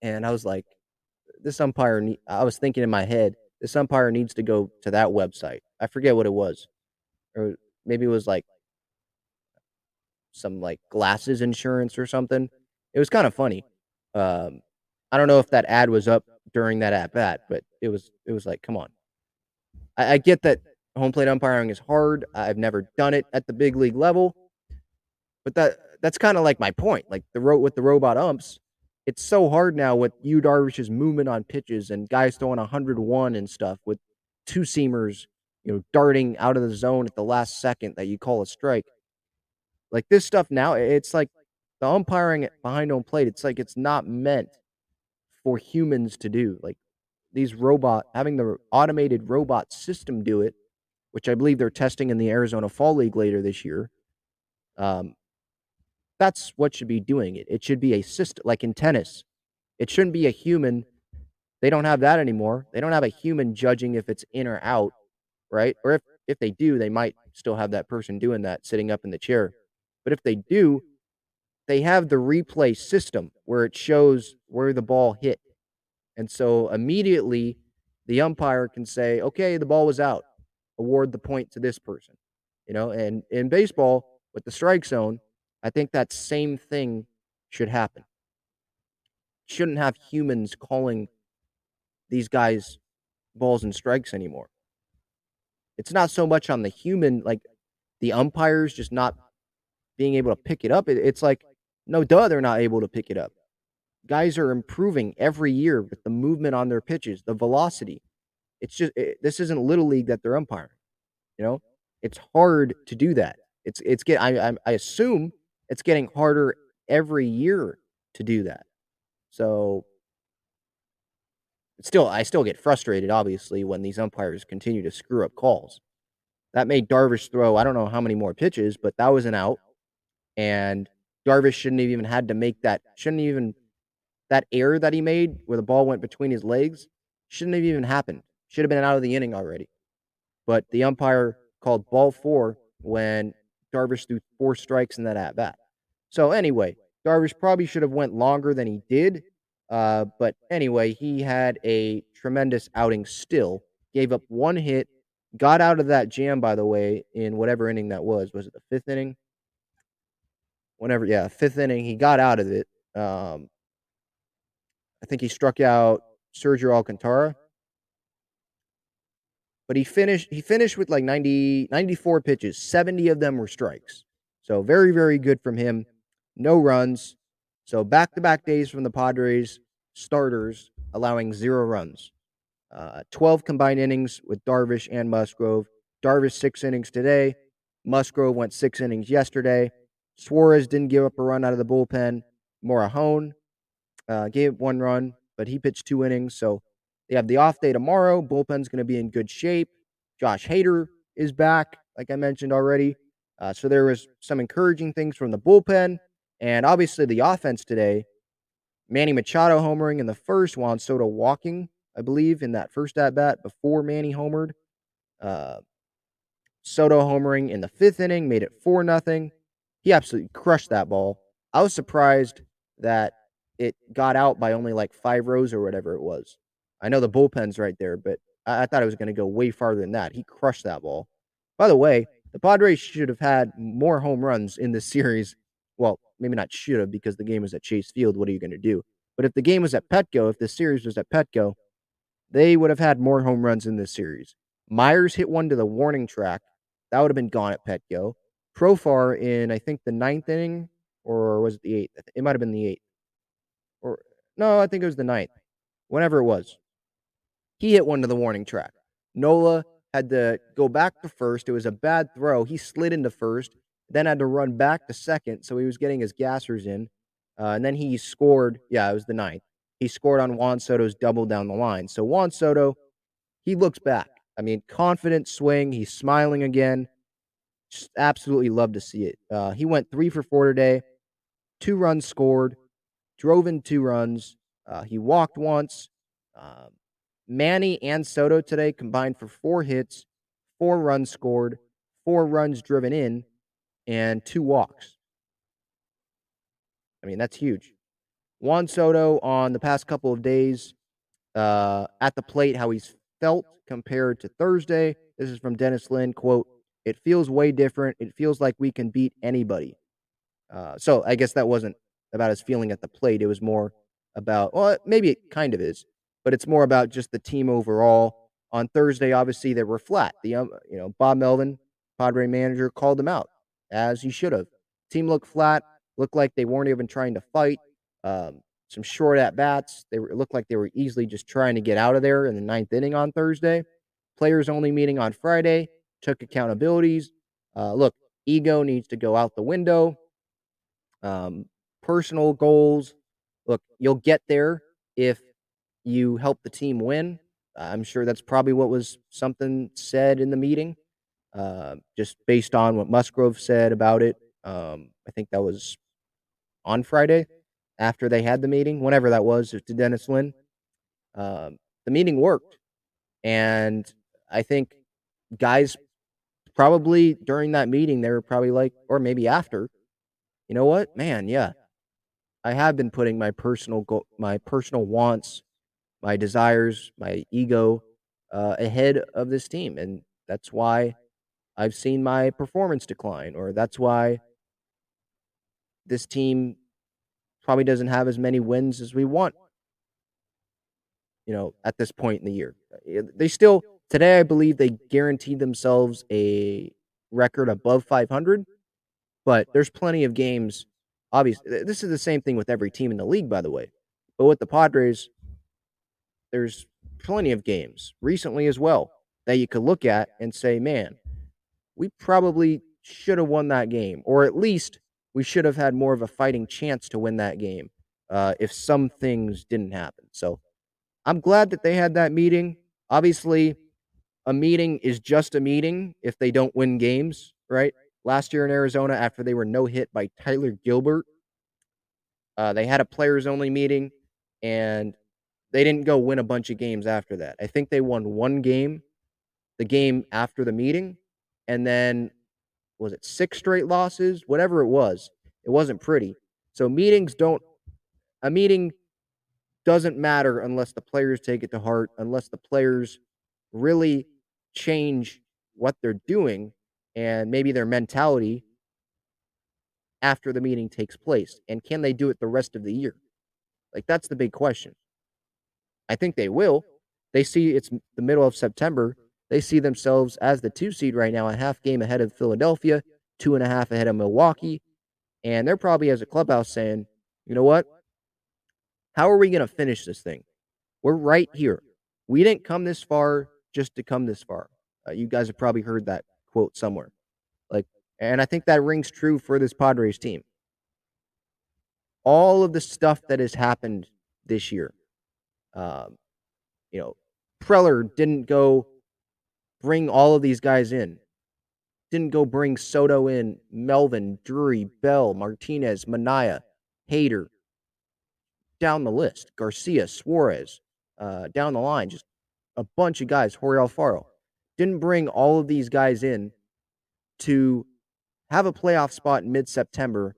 And I was like, this umpire, ne- I was thinking in my head, this umpire needs to go to that website. I forget what it was. Or maybe it was like some like glasses insurance or something. It was kind of funny. Um, I don't know if that ad was up during that at bat, but it was it was like, come on. I, I get that home plate umpiring is hard. I've never done it at the big league level, but that that's kind of like my point. Like the ro- with the robot umps, it's so hard now with Yu Darvish's movement on pitches and guys throwing 101 and stuff with two seamers, you know, darting out of the zone at the last second that you call a strike. Like this stuff now, it's like the umpiring behind home plate. It's like it's not meant for humans to do. Like these robot having the automated robot system do it, which I believe they're testing in the Arizona Fall League later this year. Um, that's what should be doing it. It should be a system, like in tennis. It shouldn't be a human. They don't have that anymore. They don't have a human judging if it's in or out, right? Or if if they do, they might still have that person doing that, sitting up in the chair. But if they do, they have the replay system where it shows where the ball hit. And so immediately the umpire can say, okay, the ball was out. Award the point to this person. You know, and in baseball, with the strike zone, I think that same thing should happen. Shouldn't have humans calling these guys balls and strikes anymore. It's not so much on the human, like the umpires just not being able to pick it up. It's like, no, duh, they're not able to pick it up. Guys are improving every year with the movement on their pitches, the velocity. It's just it, this isn't little league that they're umpiring. You know, it's hard to do that. It's it's get I I, I assume it's getting harder every year to do that. So still, I still get frustrated, obviously, when these umpires continue to screw up calls. That made Darvish throw, I don't know how many more pitches, but that was an out. And Darvish shouldn't have even had to make that, shouldn't even, that error that he made where the ball went between his legs, shouldn't have even happened. Should have been out of the inning already. But the umpire called ball four when Darvish threw four strikes in that at bat. So anyway, Darvish probably should have went longer than he did. Uh, but anyway, he had a tremendous outing still. Gave up one hit, got out of that jam, by the way, in whatever inning that was. Was it the fifth inning? Whenever, yeah, fifth inning, he got out of it. Um, I think he struck out Sergio Alcantara. But he finished he finished with like 90 94 pitches. 70 of them were strikes. So very very good from him. No runs. So back-to-back days from the Padres starters allowing 0 runs. Uh, 12 combined innings with Darvish and Musgrove. Darvish 6 innings today. Musgrove went 6 innings yesterday. Suarez didn't give up a run out of the bullpen. Morejon uh, gave one run, but he pitched two innings. So they have the off day tomorrow. Bullpen's going to be in good shape. Josh Hader is back, like I mentioned already. Uh, so there was some encouraging things from the bullpen, and obviously the offense today. Manny Machado homering in the first, Juan Soto walking, I believe, in that first at bat before Manny homered. Uh, Soto homering in the fifth inning made it four nothing. He absolutely crushed that ball. I was surprised that it got out by only like five rows or whatever it was. I know the bullpen's right there, but I, I thought it was going to go way farther than that. He crushed that ball. By the way, the Padres should have had more home runs in this series. Well, maybe not should have because the game was at Chase Field. What are you going to do? But if the game was at Petco, if the series was at Petco, they would have had more home runs in this series. Myers hit one to the warning track. That would have been gone at Petco. Profar in, I think, the ninth inning, or was it the eighth? It might have been the eighth. Or, no, I think it was the ninth. Whenever it was. He hit one to the warning track. Nola had to go back to first. It was a bad throw. He slid into first, then had to run back to second. So he was getting his gassers in. Uh, and then he scored. Yeah, it was the ninth. He scored on Juan Soto's double down the line. So Juan Soto, he looks back. I mean, confident swing. He's smiling again. Just absolutely love to see it. Uh, he went three for four today, two runs scored, drove in two runs. Uh, he walked once. Um, Manny and Soto today combined for four hits, four runs scored, four runs driven in, and two walks. I mean, that's huge. Juan Soto on the past couple of days uh, at the plate, how he's felt compared to Thursday. This is from Dennis Lin. Quote, it feels way different. It feels like we can beat anybody. Uh, so I guess that wasn't about his feeling at the plate. It was more about, well, maybe it kind of is, but it's more about just the team overall. On Thursday, obviously, they were flat. The um, you know Bob Melvin, Padre manager, called them out as he should have. Team looked flat. Looked like they weren't even trying to fight. Um, some short at bats. They were, looked like they were easily just trying to get out of there in the ninth inning on Thursday. Players only meeting on Friday. Took accountabilities. Uh, look, ego needs to go out the window. Um, personal goals. Look, you'll get there if you help the team win. I'm sure that's probably what was something said in the meeting, uh, just based on what Musgrove said about it. Um, I think that was on Friday after they had the meeting, whenever that was, to Dennis Lin. Um, the meeting worked. And I think guys probably during that meeting, they were probably like, or maybe after, you know what, man, yeah, I have been putting my personal go- my personal wants my desires, my ego uh, ahead of this team. And that's why I've seen my performance decline, or that's why this team probably doesn't have as many wins as we want. You know, at this point in the year, they still today I believe they guaranteed themselves a record above 500, but there's plenty of games. Obviously, this is the same thing with every team in the league, by the way. But with the Padres, there's plenty of games recently as well that you could look at and say, man, we probably should have won that game, or at least we should have had more of a fighting chance to win that game uh, if some things didn't happen. So I'm glad that they had that meeting. Obviously, a meeting is just a meeting if they don't win games, right? Last year in Arizona, after they were no hit by Tyler Gilbert, uh, they had a players only meeting and they didn't go win a bunch of games after that. I think they won one game, the game after the meeting, and then was it six straight losses? Whatever it was, it wasn't pretty. So meetings don't, a meeting doesn't matter unless the players take it to heart, unless the players really change what they're doing and maybe their mentality after the meeting takes place. And can they do it the rest of the year? Like, that's the big question. I think they will. They see it's the middle of September. They see themselves as the two seed right now, a half game ahead of Philadelphia, two and a half ahead of Milwaukee. And they're probably, as a clubhouse, saying, you know what? How are we going to finish this thing? We're right here. We didn't come this far just to come this far. Uh, you guys have probably heard that quote somewhere. Like, and I think that rings true for this Padres team. All of the stuff that has happened this year, um, you know, Preller didn't go bring all of these guys in. Didn't go bring Soto in, Melvin, Drury, Bell, Martinez, Manaea, Hader, down the list. Garcia, Suarez, uh, down the line, just a bunch of guys. Jorge Alfaro didn't bring all of these guys in to have a playoff spot in mid-September,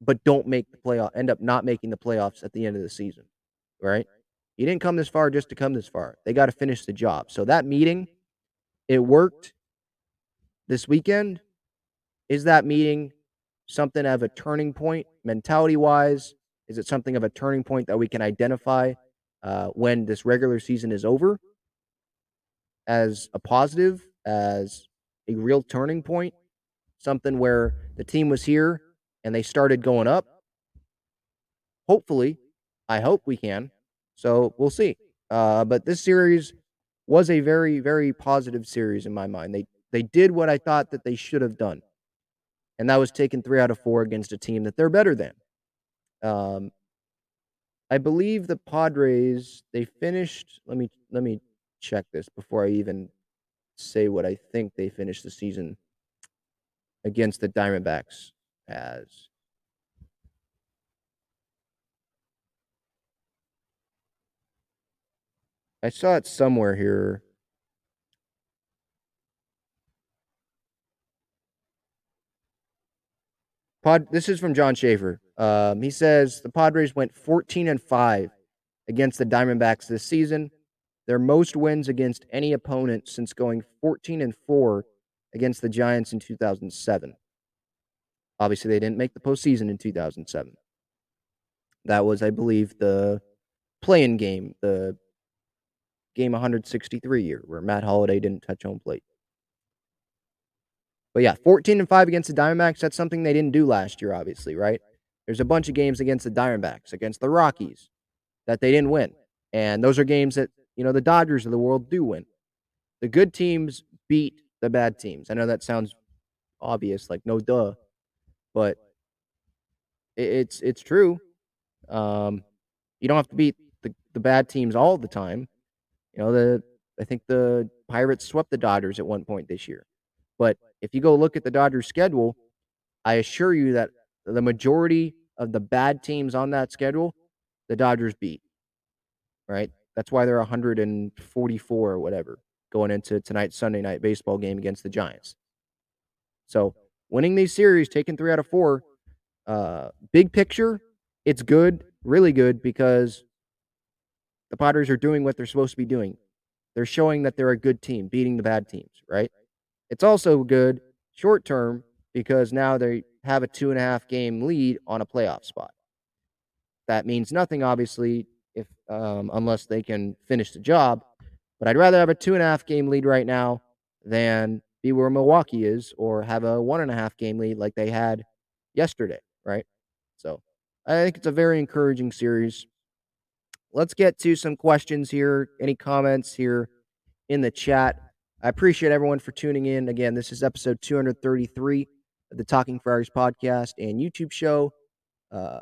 but don't make the playoff. End up not making the playoffs at the end of the season, right? You didn't come this far just to come this far. They got to finish the job. So that meeting, it worked this weekend. Is that meeting something of a turning point mentality wise? Is it something of a turning point that we can identify uh, when this regular season is over as a positive, as a real turning point, something where the team was here and they started going up? Hopefully, I hope we can. So we'll see. Uh, but this series was a very, very positive series in my mind. They they did what I thought that they should have done, and that was taking three out of four against a team that they're better than. Um, I believe the Padres they finished. Let me let me check this before I even say what I think they finished the season against the Diamondbacks as. I saw it somewhere here. Pod, this is from John Schaefer. Um, he says the Padres went 14 and 5 against the Diamondbacks this season. Their most wins against any opponent since going 14 and 4 against the Giants in 2007. Obviously, they didn't make the postseason in 2007. That was, I believe, the play-in game, the game 163 year, where Matt Holliday didn't touch home plate. But yeah, 14 and 5 against the Diamondbacks, that's something they didn't do last year, obviously, right? There's a bunch of games against the Diamondbacks, against the Rockies, that they didn't win. And those are games that, you know, the Dodgers of the world do win. The good teams beat the bad teams. I know that sounds obvious, like no duh, but it's it's true. Um, you don't have to beat the, the bad teams all the time. You know, the I think the Pirates swept the Dodgers at one point this year. But if you go look at the Dodgers schedule, I assure you that the majority of the bad teams on that schedule, the Dodgers beat. Right? That's why they're 144 or whatever going into tonight's Sunday night baseball game against the Giants. So winning these series, taking three out of four, uh, big picture, it's good, really good, because the Padres are doing what they're supposed to be doing. They're showing that they're a good team, beating the bad teams, right? It's also good short term because now they have a two and a half game lead on a playoff spot. That means nothing, obviously, if um, unless they can finish the job. But I'd rather have a two and a half game lead right now than be where Milwaukee is or have a one and a half game lead like they had yesterday, right? So I think it's a very encouraging series. Let's get to some questions here. Any comments here in the chat? I appreciate everyone for tuning in. Again, this is episode 233 of the Talking Friars podcast and YouTube show. Uh,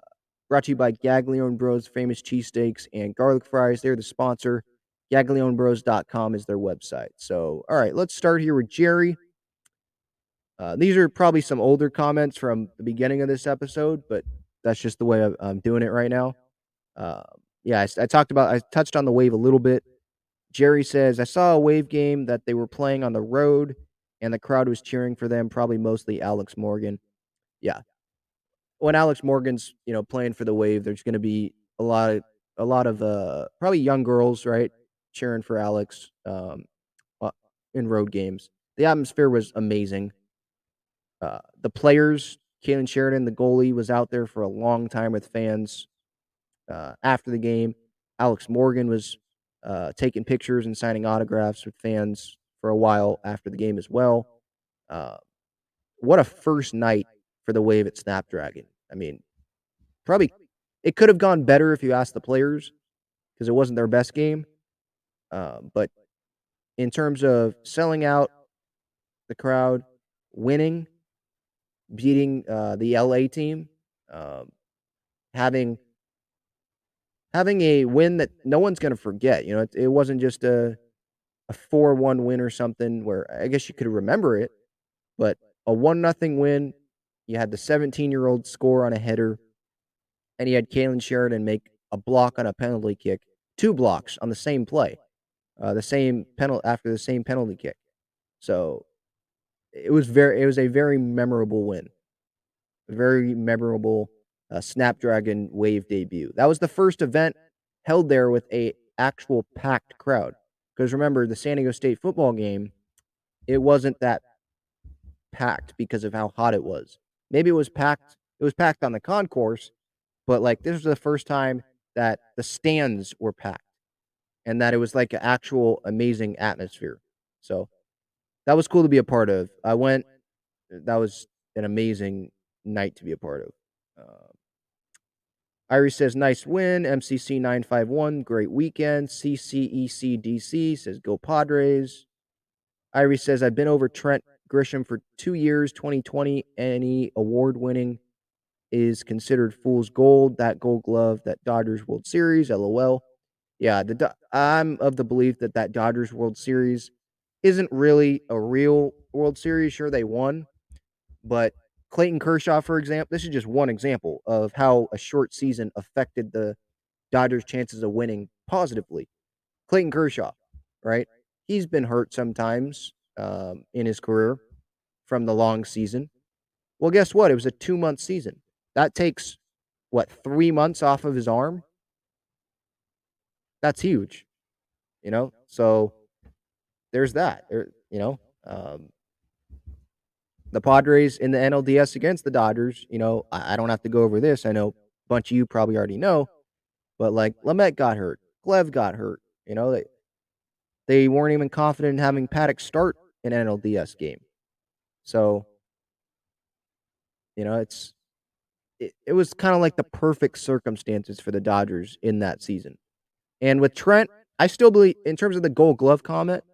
brought to you by Gaglione Bros, famous cheesesteaks and garlic fries. They're the sponsor. GaglioneBros.com is their website. So, all right, let's start here with Jerry. Uh, these are probably some older comments from the beginning of this episode, but that's just the way I'm, doing it right now. Uh, yeah, I, I talked about, I touched on the wave a little bit. Jerry says, I saw a wave game that they were playing on the road and the crowd was cheering for them, probably mostly Alex Morgan. Yeah. When Alex Morgan's, you know, playing for the wave, there's going to be a lot of, a lot of, uh, probably young girls, right? Cheering for Alex, um, uh, in road games. The atmosphere was amazing. Uh, the players, Kailen Sheridan, the goalie, was out there for a long time with fans uh, after the game. Alex Morgan was uh, taking pictures and signing autographs with fans for a while after the game as well. Uh, what a first night for the Wave at Snapdragon. I mean, probably it could have gone better if you asked the players because it wasn't their best game. Uh, but in terms of selling out the crowd, winning, beating uh, the LA team, um, having having a win that no one's going to forget. You know, it, it wasn't just a a four one win or something where I guess you could remember it, but a one nothing win. You had the 17 year old score on a header, and he had Kailen Sheridan make a block on a penalty kick, two blocks on the same play, uh, the same penalty after the same penalty kick. So it was very it was a very memorable win, very memorable uh, Snapdragon Wave debut. That was the first event held there with a actual packed crowd. Because remember, the San Diego State football game, it wasn't that packed because of how hot it was. Maybe it was packed. It was packed on the concourse, but like this was the first time that the stands were packed, and that it was like an actual amazing atmosphere. So that was cool to be a part of. I went. That was an amazing night to be a part of. Uh, Iris says, nice win. MCC 951, great weekend. CCECDC says, go Padres. Iris says, I've been over Trent Grisham for two years, 2020. Any award winning is considered fool's gold. That gold glove, that Dodgers World Series, lol. Yeah, the I'm of the belief that that Dodgers World Series isn't really a real World Series. Sure, they won, but Clayton Kershaw, for example, this is just one example of how a short season affected the Dodgers' chances of winning positively. Clayton Kershaw, right? He's been hurt sometimes um, in his career from the long season. Well, guess what? It was a two month season. That takes, what, three months off of his arm? That's huge, you know? So there's that. There, you know, um, the Padres in the NLDS against the Dodgers. You know, I, I don't have to go over this. I know a bunch of you probably already know, but like Lamet got hurt, Clev got hurt. You know, they they weren't even confident in having Paddock start an NLDS game. So, you know, it's it, it was kind of like the perfect circumstances for the Dodgers in that season. And with Trent, I still believe in terms of the gold glove comment,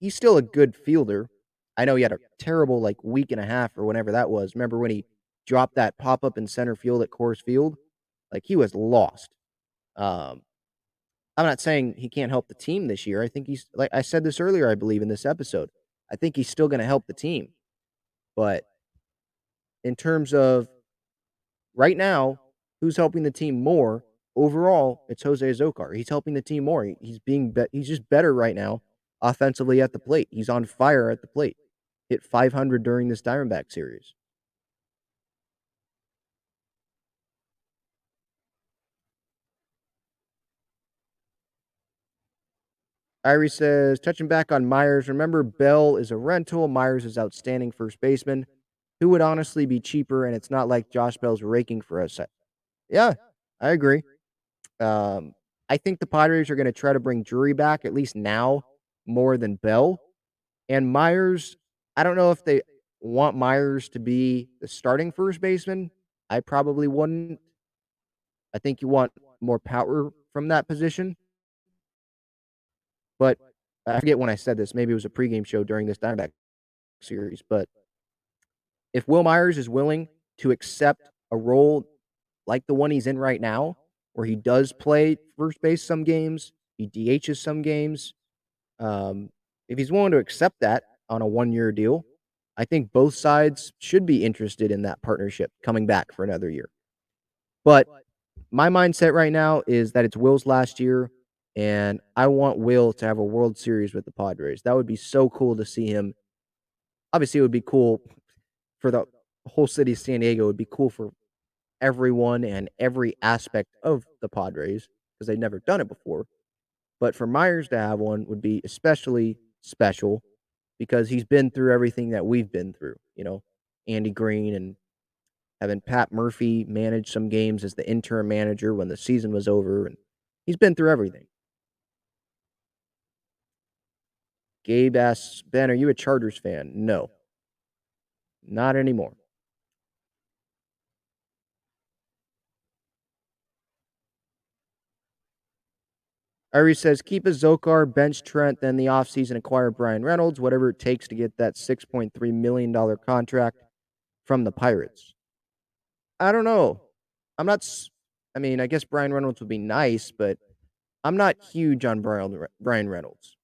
he's still a good fielder. I know he had a terrible like week and a half or whenever that was. Remember when he dropped that pop up in center field at Coors Field? Like he was lost. Um, I'm not saying he can't help the team this year. I think he's like I said this earlier, I believe in this episode. I think he's still going to help the team. But in terms of right now, who's helping the team more overall? It's Jose Azocar. He's helping the team more. He's being be- he's just better right now offensively at the plate. He's on fire at the plate hit 500 during this Diamondback series. Irie says, touching back on Myers, remember Bell is a rental. Myers is outstanding first baseman. Who would honestly be cheaper? And it's not like Josh Bell's raking for us. Yeah, I agree. Um, I think the Padres are going to try to bring Drury back, at least now, more than Bell. And Myers, I don't know if they want Myers to be the starting first baseman. I probably wouldn't. I think you want more power from that position. But I forget when I said this. Maybe it was a pregame show during this Diamondback series. But if Wil Myers is willing to accept a role like the one he's in right now, where he does play first base some games, he DHs some games. Um, if he's willing to accept that on a one year deal, I think both sides should be interested in that partnership coming back for another year. But my mindset right now is that it's Wil's last year, and I want Wil to have a World Series with the Padres. That would be so cool to see him. Obviously, it would be cool for the whole city of San Diego. It would be cool for everyone and every aspect of the Padres because they've never done it before. But for Myers to have one would be especially special because he's been through everything that we've been through, you know, Andy Green and having Pat Murphy manage some games as the interim manager when the season was over. And he's been through everything. Gabe asks, Ben, are you a Chargers fan? No, not anymore. Irie says, keep Azocar, bench Trent, then the offseason acquire Bryan Reynolds, whatever it takes to get that $6.3 million contract from the Pirates. I don't know. I'm not, I mean, I guess Bryan Reynolds would be nice, but I'm not huge on Brian, Bryan Reynolds.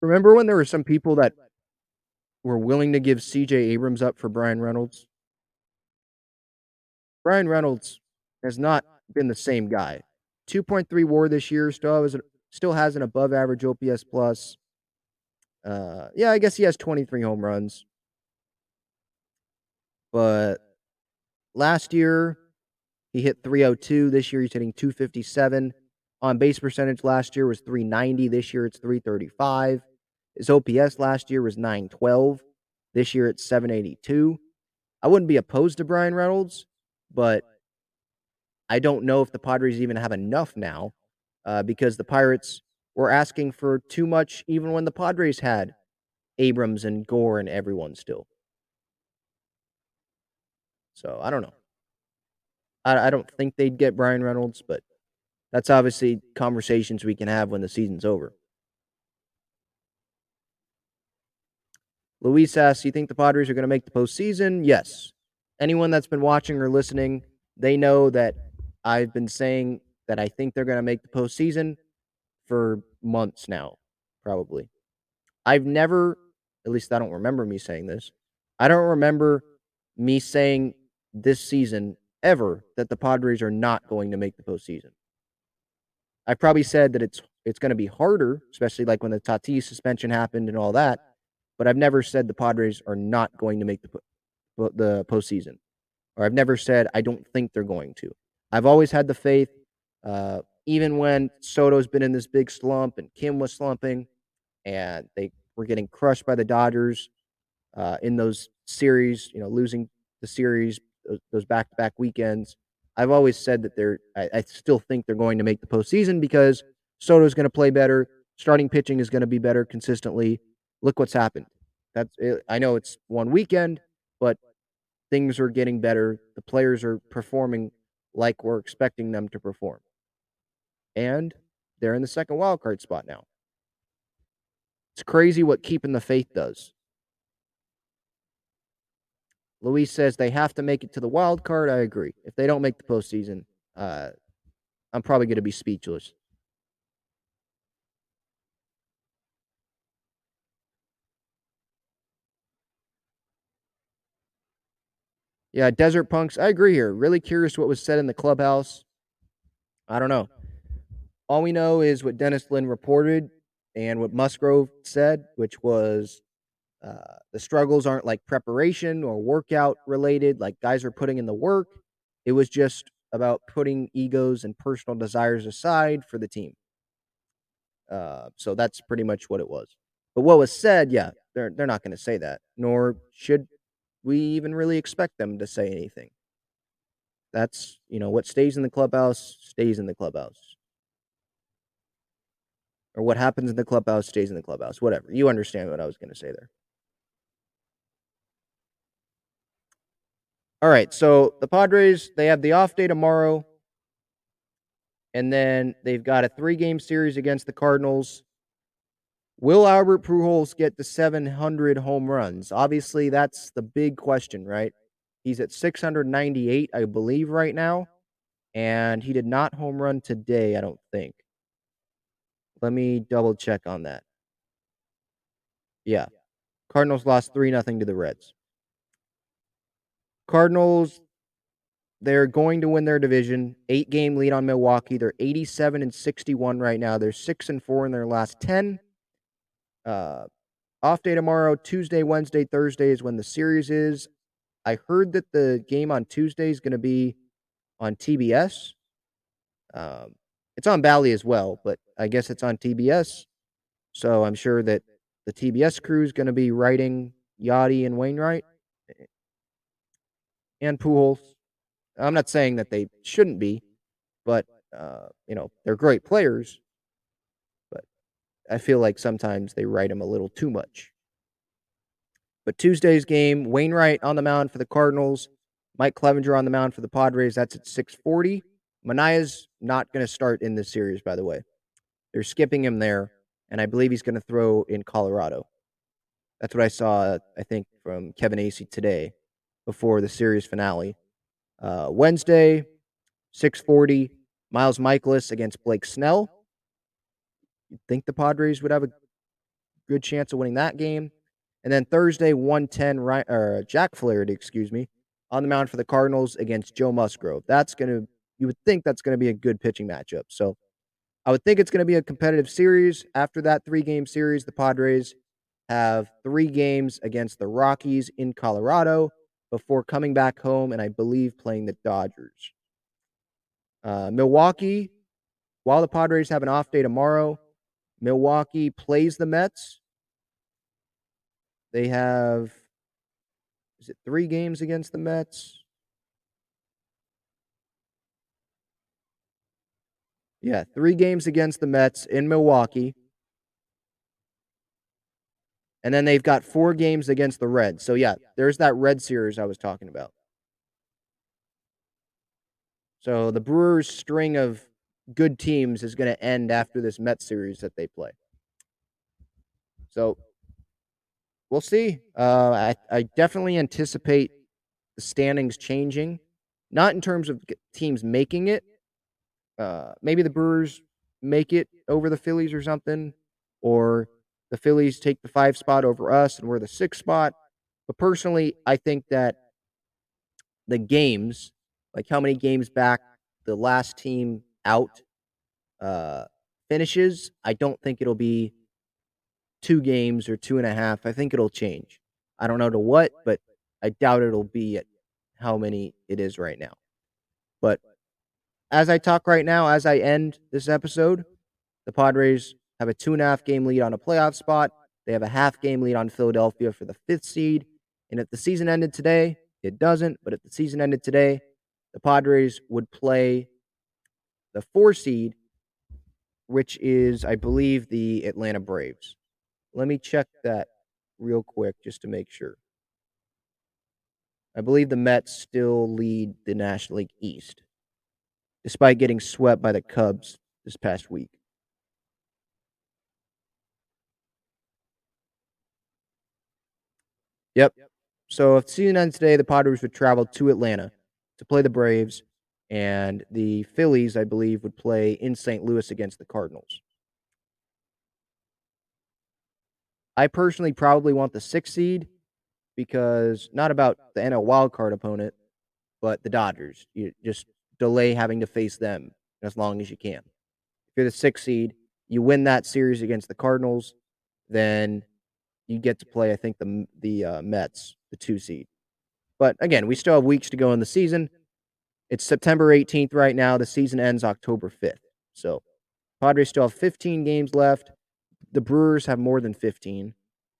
Remember when there were some people that were willing to give CJ Abrams up for Bryan Reynolds? Bryan Reynolds has not been the same guy. 2.3 WAR this year. Still has still has an above average OPS plus. Uh, yeah, I guess he has 23 home runs. But last year he hit 302. This year he's hitting 257. On base percentage last year was 390. This year it's 335. His OPS last year was 912. This year it's 782. I wouldn't be opposed to Bryan Reynolds, but I don't know if the Padres even have enough now uh, because the Pirates were asking for too much even when the Padres had Abrams and Gore and everyone still. So I don't know. I, I don't think they'd get Bryan Reynolds, but that's obviously conversations we can have when the season's over. Luis asks, "You think the Padres are going to make the postseason?" Yes. Anyone that's been watching or listening, they know that I've been saying that I think they're going to make the postseason for months now, probably. I've never, at least I don't remember me saying this. I don't remember me saying this season ever that the Padres are not going to make the postseason. I probably said that it's it's going to be harder, especially like when the Tatis suspension happened and all that. But I've never said the Padres are not going to make the the postseason, or I've never said I don't think they're going to. I've always had the faith, uh, even when Soto's been in this big slump and Kim was slumping, and they were getting crushed by the Dodgers uh, in those series, you know, losing the series, those back to back weekends. I've always said that they're, I, I still think they're going to make the postseason because Soto's going to play better. Starting pitching is going to be better consistently. Look what's happened. That's it. I know it's one weekend, but things are getting better. The players are performing like we're expecting them to perform. And they're in the second wild card spot now. It's crazy what keeping the faith does. Luis says they have to make it to the wild card. I agree. If they don't make the postseason, uh, I'm probably going to be speechless. Yeah, Desert Punks. I agree here. Really curious what was said in the clubhouse. I don't know. All we know is what Dennis Lin reported and what Musgrove said, which was uh, the struggles aren't like preparation or workout related, like guys are putting in the work. It was just about putting egos and personal desires aside for the team. Uh, so that's pretty much what it was. But what was said, yeah, they're they're not going to say that, nor should we even really expect them to say anything. That's, you know, what stays in the clubhouse stays in the clubhouse. Or what happens in the clubhouse stays in the clubhouse. Whatever. You understand what I was going to say there. All right. So the Padres, they have the off day tomorrow. And then they've got a three game series against the Cardinals. Will Albert Pujols get to 700 home runs? Obviously, that's the big question, right? He's at 698, I believe, right now. And he did not home run today, I don't think. Let me double check on that. Yeah. Cardinals lost 3 nothing to the Reds. Cardinals they're going to win their division. 8 game lead on Milwaukee. They're 87 and 61 right now. They're 6 and 4 in their last 10. Uh off day tomorrow, Tuesday, Wednesday, Thursday is when the series is. I heard that the game on Tuesday is going to be on TBS. Um, it's on Bally as well, but I guess it's on TBS. So I'm sure that the TBS crew is going to be writing Yadi and Wainwright and Pujols. I'm not saying that they shouldn't be, but uh, you know they're great players. I feel like sometimes they write them a little too much. But Tuesday's game, Wainwright on the mound for the Cardinals, Mike Clevinger on the mound for the Padres. That's at 640. Manaea's not going to start in this series, by the way. They're skipping him there, and I believe he's going to throw in Colorado. That's what I saw, I think, from Kevin Acee today before the series finale. Uh, Wednesday, 640, Miles Mikolas against Blake Snell. You'd think the Padres would have a good chance of winning that game. And then Thursday, 110, or Jack Flaherty, excuse me, on the mound for the Cardinals against Joe Musgrove. That's going to, you would think that's going to be a good pitching matchup. So I would think it's going to be a competitive series. After that three game series, the Padres have three games against the Rockies in Colorado before coming back home and I believe playing the Dodgers. Uh, Milwaukee, while the Padres have an off day tomorrow, Milwaukee plays the Mets. They have, is it three games against the Mets? Yeah, three games against the Mets in Milwaukee. And then they've got four games against the Reds. So, yeah, there's that Red series I was talking about. So, the Brewers' string of good teams is going to end after this Met series that they play. So, we'll see. Uh, I, I definitely anticipate the standings changing, not in terms of teams making it. Uh, maybe the Brewers make it over the Phillies or something, or the Phillies take the five spot over us and we're the six spot. But personally, I think that the games, like how many games back the last team out uh, finishes, I don't think it'll be two games or two and a half. I think it'll change. I don't know to what, but I doubt it'll be at how many it is right now. But as I talk right now, as I end this episode, the Padres have a two and a half game lead on a playoff spot. They have a half game lead on Philadelphia for the fifth seed. And if the season ended today, it doesn't. But if the season ended today, the Padres would play the four seed, which is, I believe, the Atlanta Braves. Let me check that real quick just to make sure. I believe the Mets still lead the National League East, despite getting swept by the Cubs this past week. Yep. So if season ends today, the Padres would travel to Atlanta to play the Braves, and the Phillies, I believe, would play in St. Louis against the Cardinals. I personally probably want the sixth seed because not about the NL wildcard opponent, but the Dodgers. You just delay having to face them as long as you can. If you're the sixth seed, you win that series against the Cardinals, then you get to play, I think, the the uh, Mets, the two seed. But again, we still have weeks to go in the season. It's September 18th right now. The season ends October 5th. So Padres still have 15 games left. The Brewers have more than 15.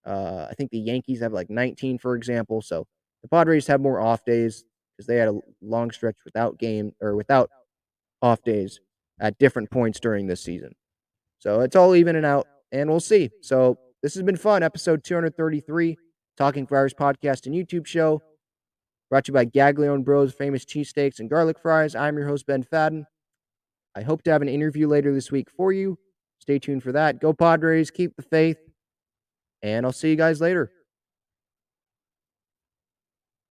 Uh, I think the Yankees have like 19, for example. So the Padres have more off days because they had a long stretch without game or without off days at different points during this season. So it's all even and out, and we'll see. So this has been fun. Episode 233, Talking Friars podcast and YouTube show. Brought to you by Gaglione Bros, famous cheesesteaks and garlic fries. I'm your host, Ben Fadden. I hope to have an interview later this week for you. Stay tuned for that. Go Padres, keep the faith, and I'll see you guys later.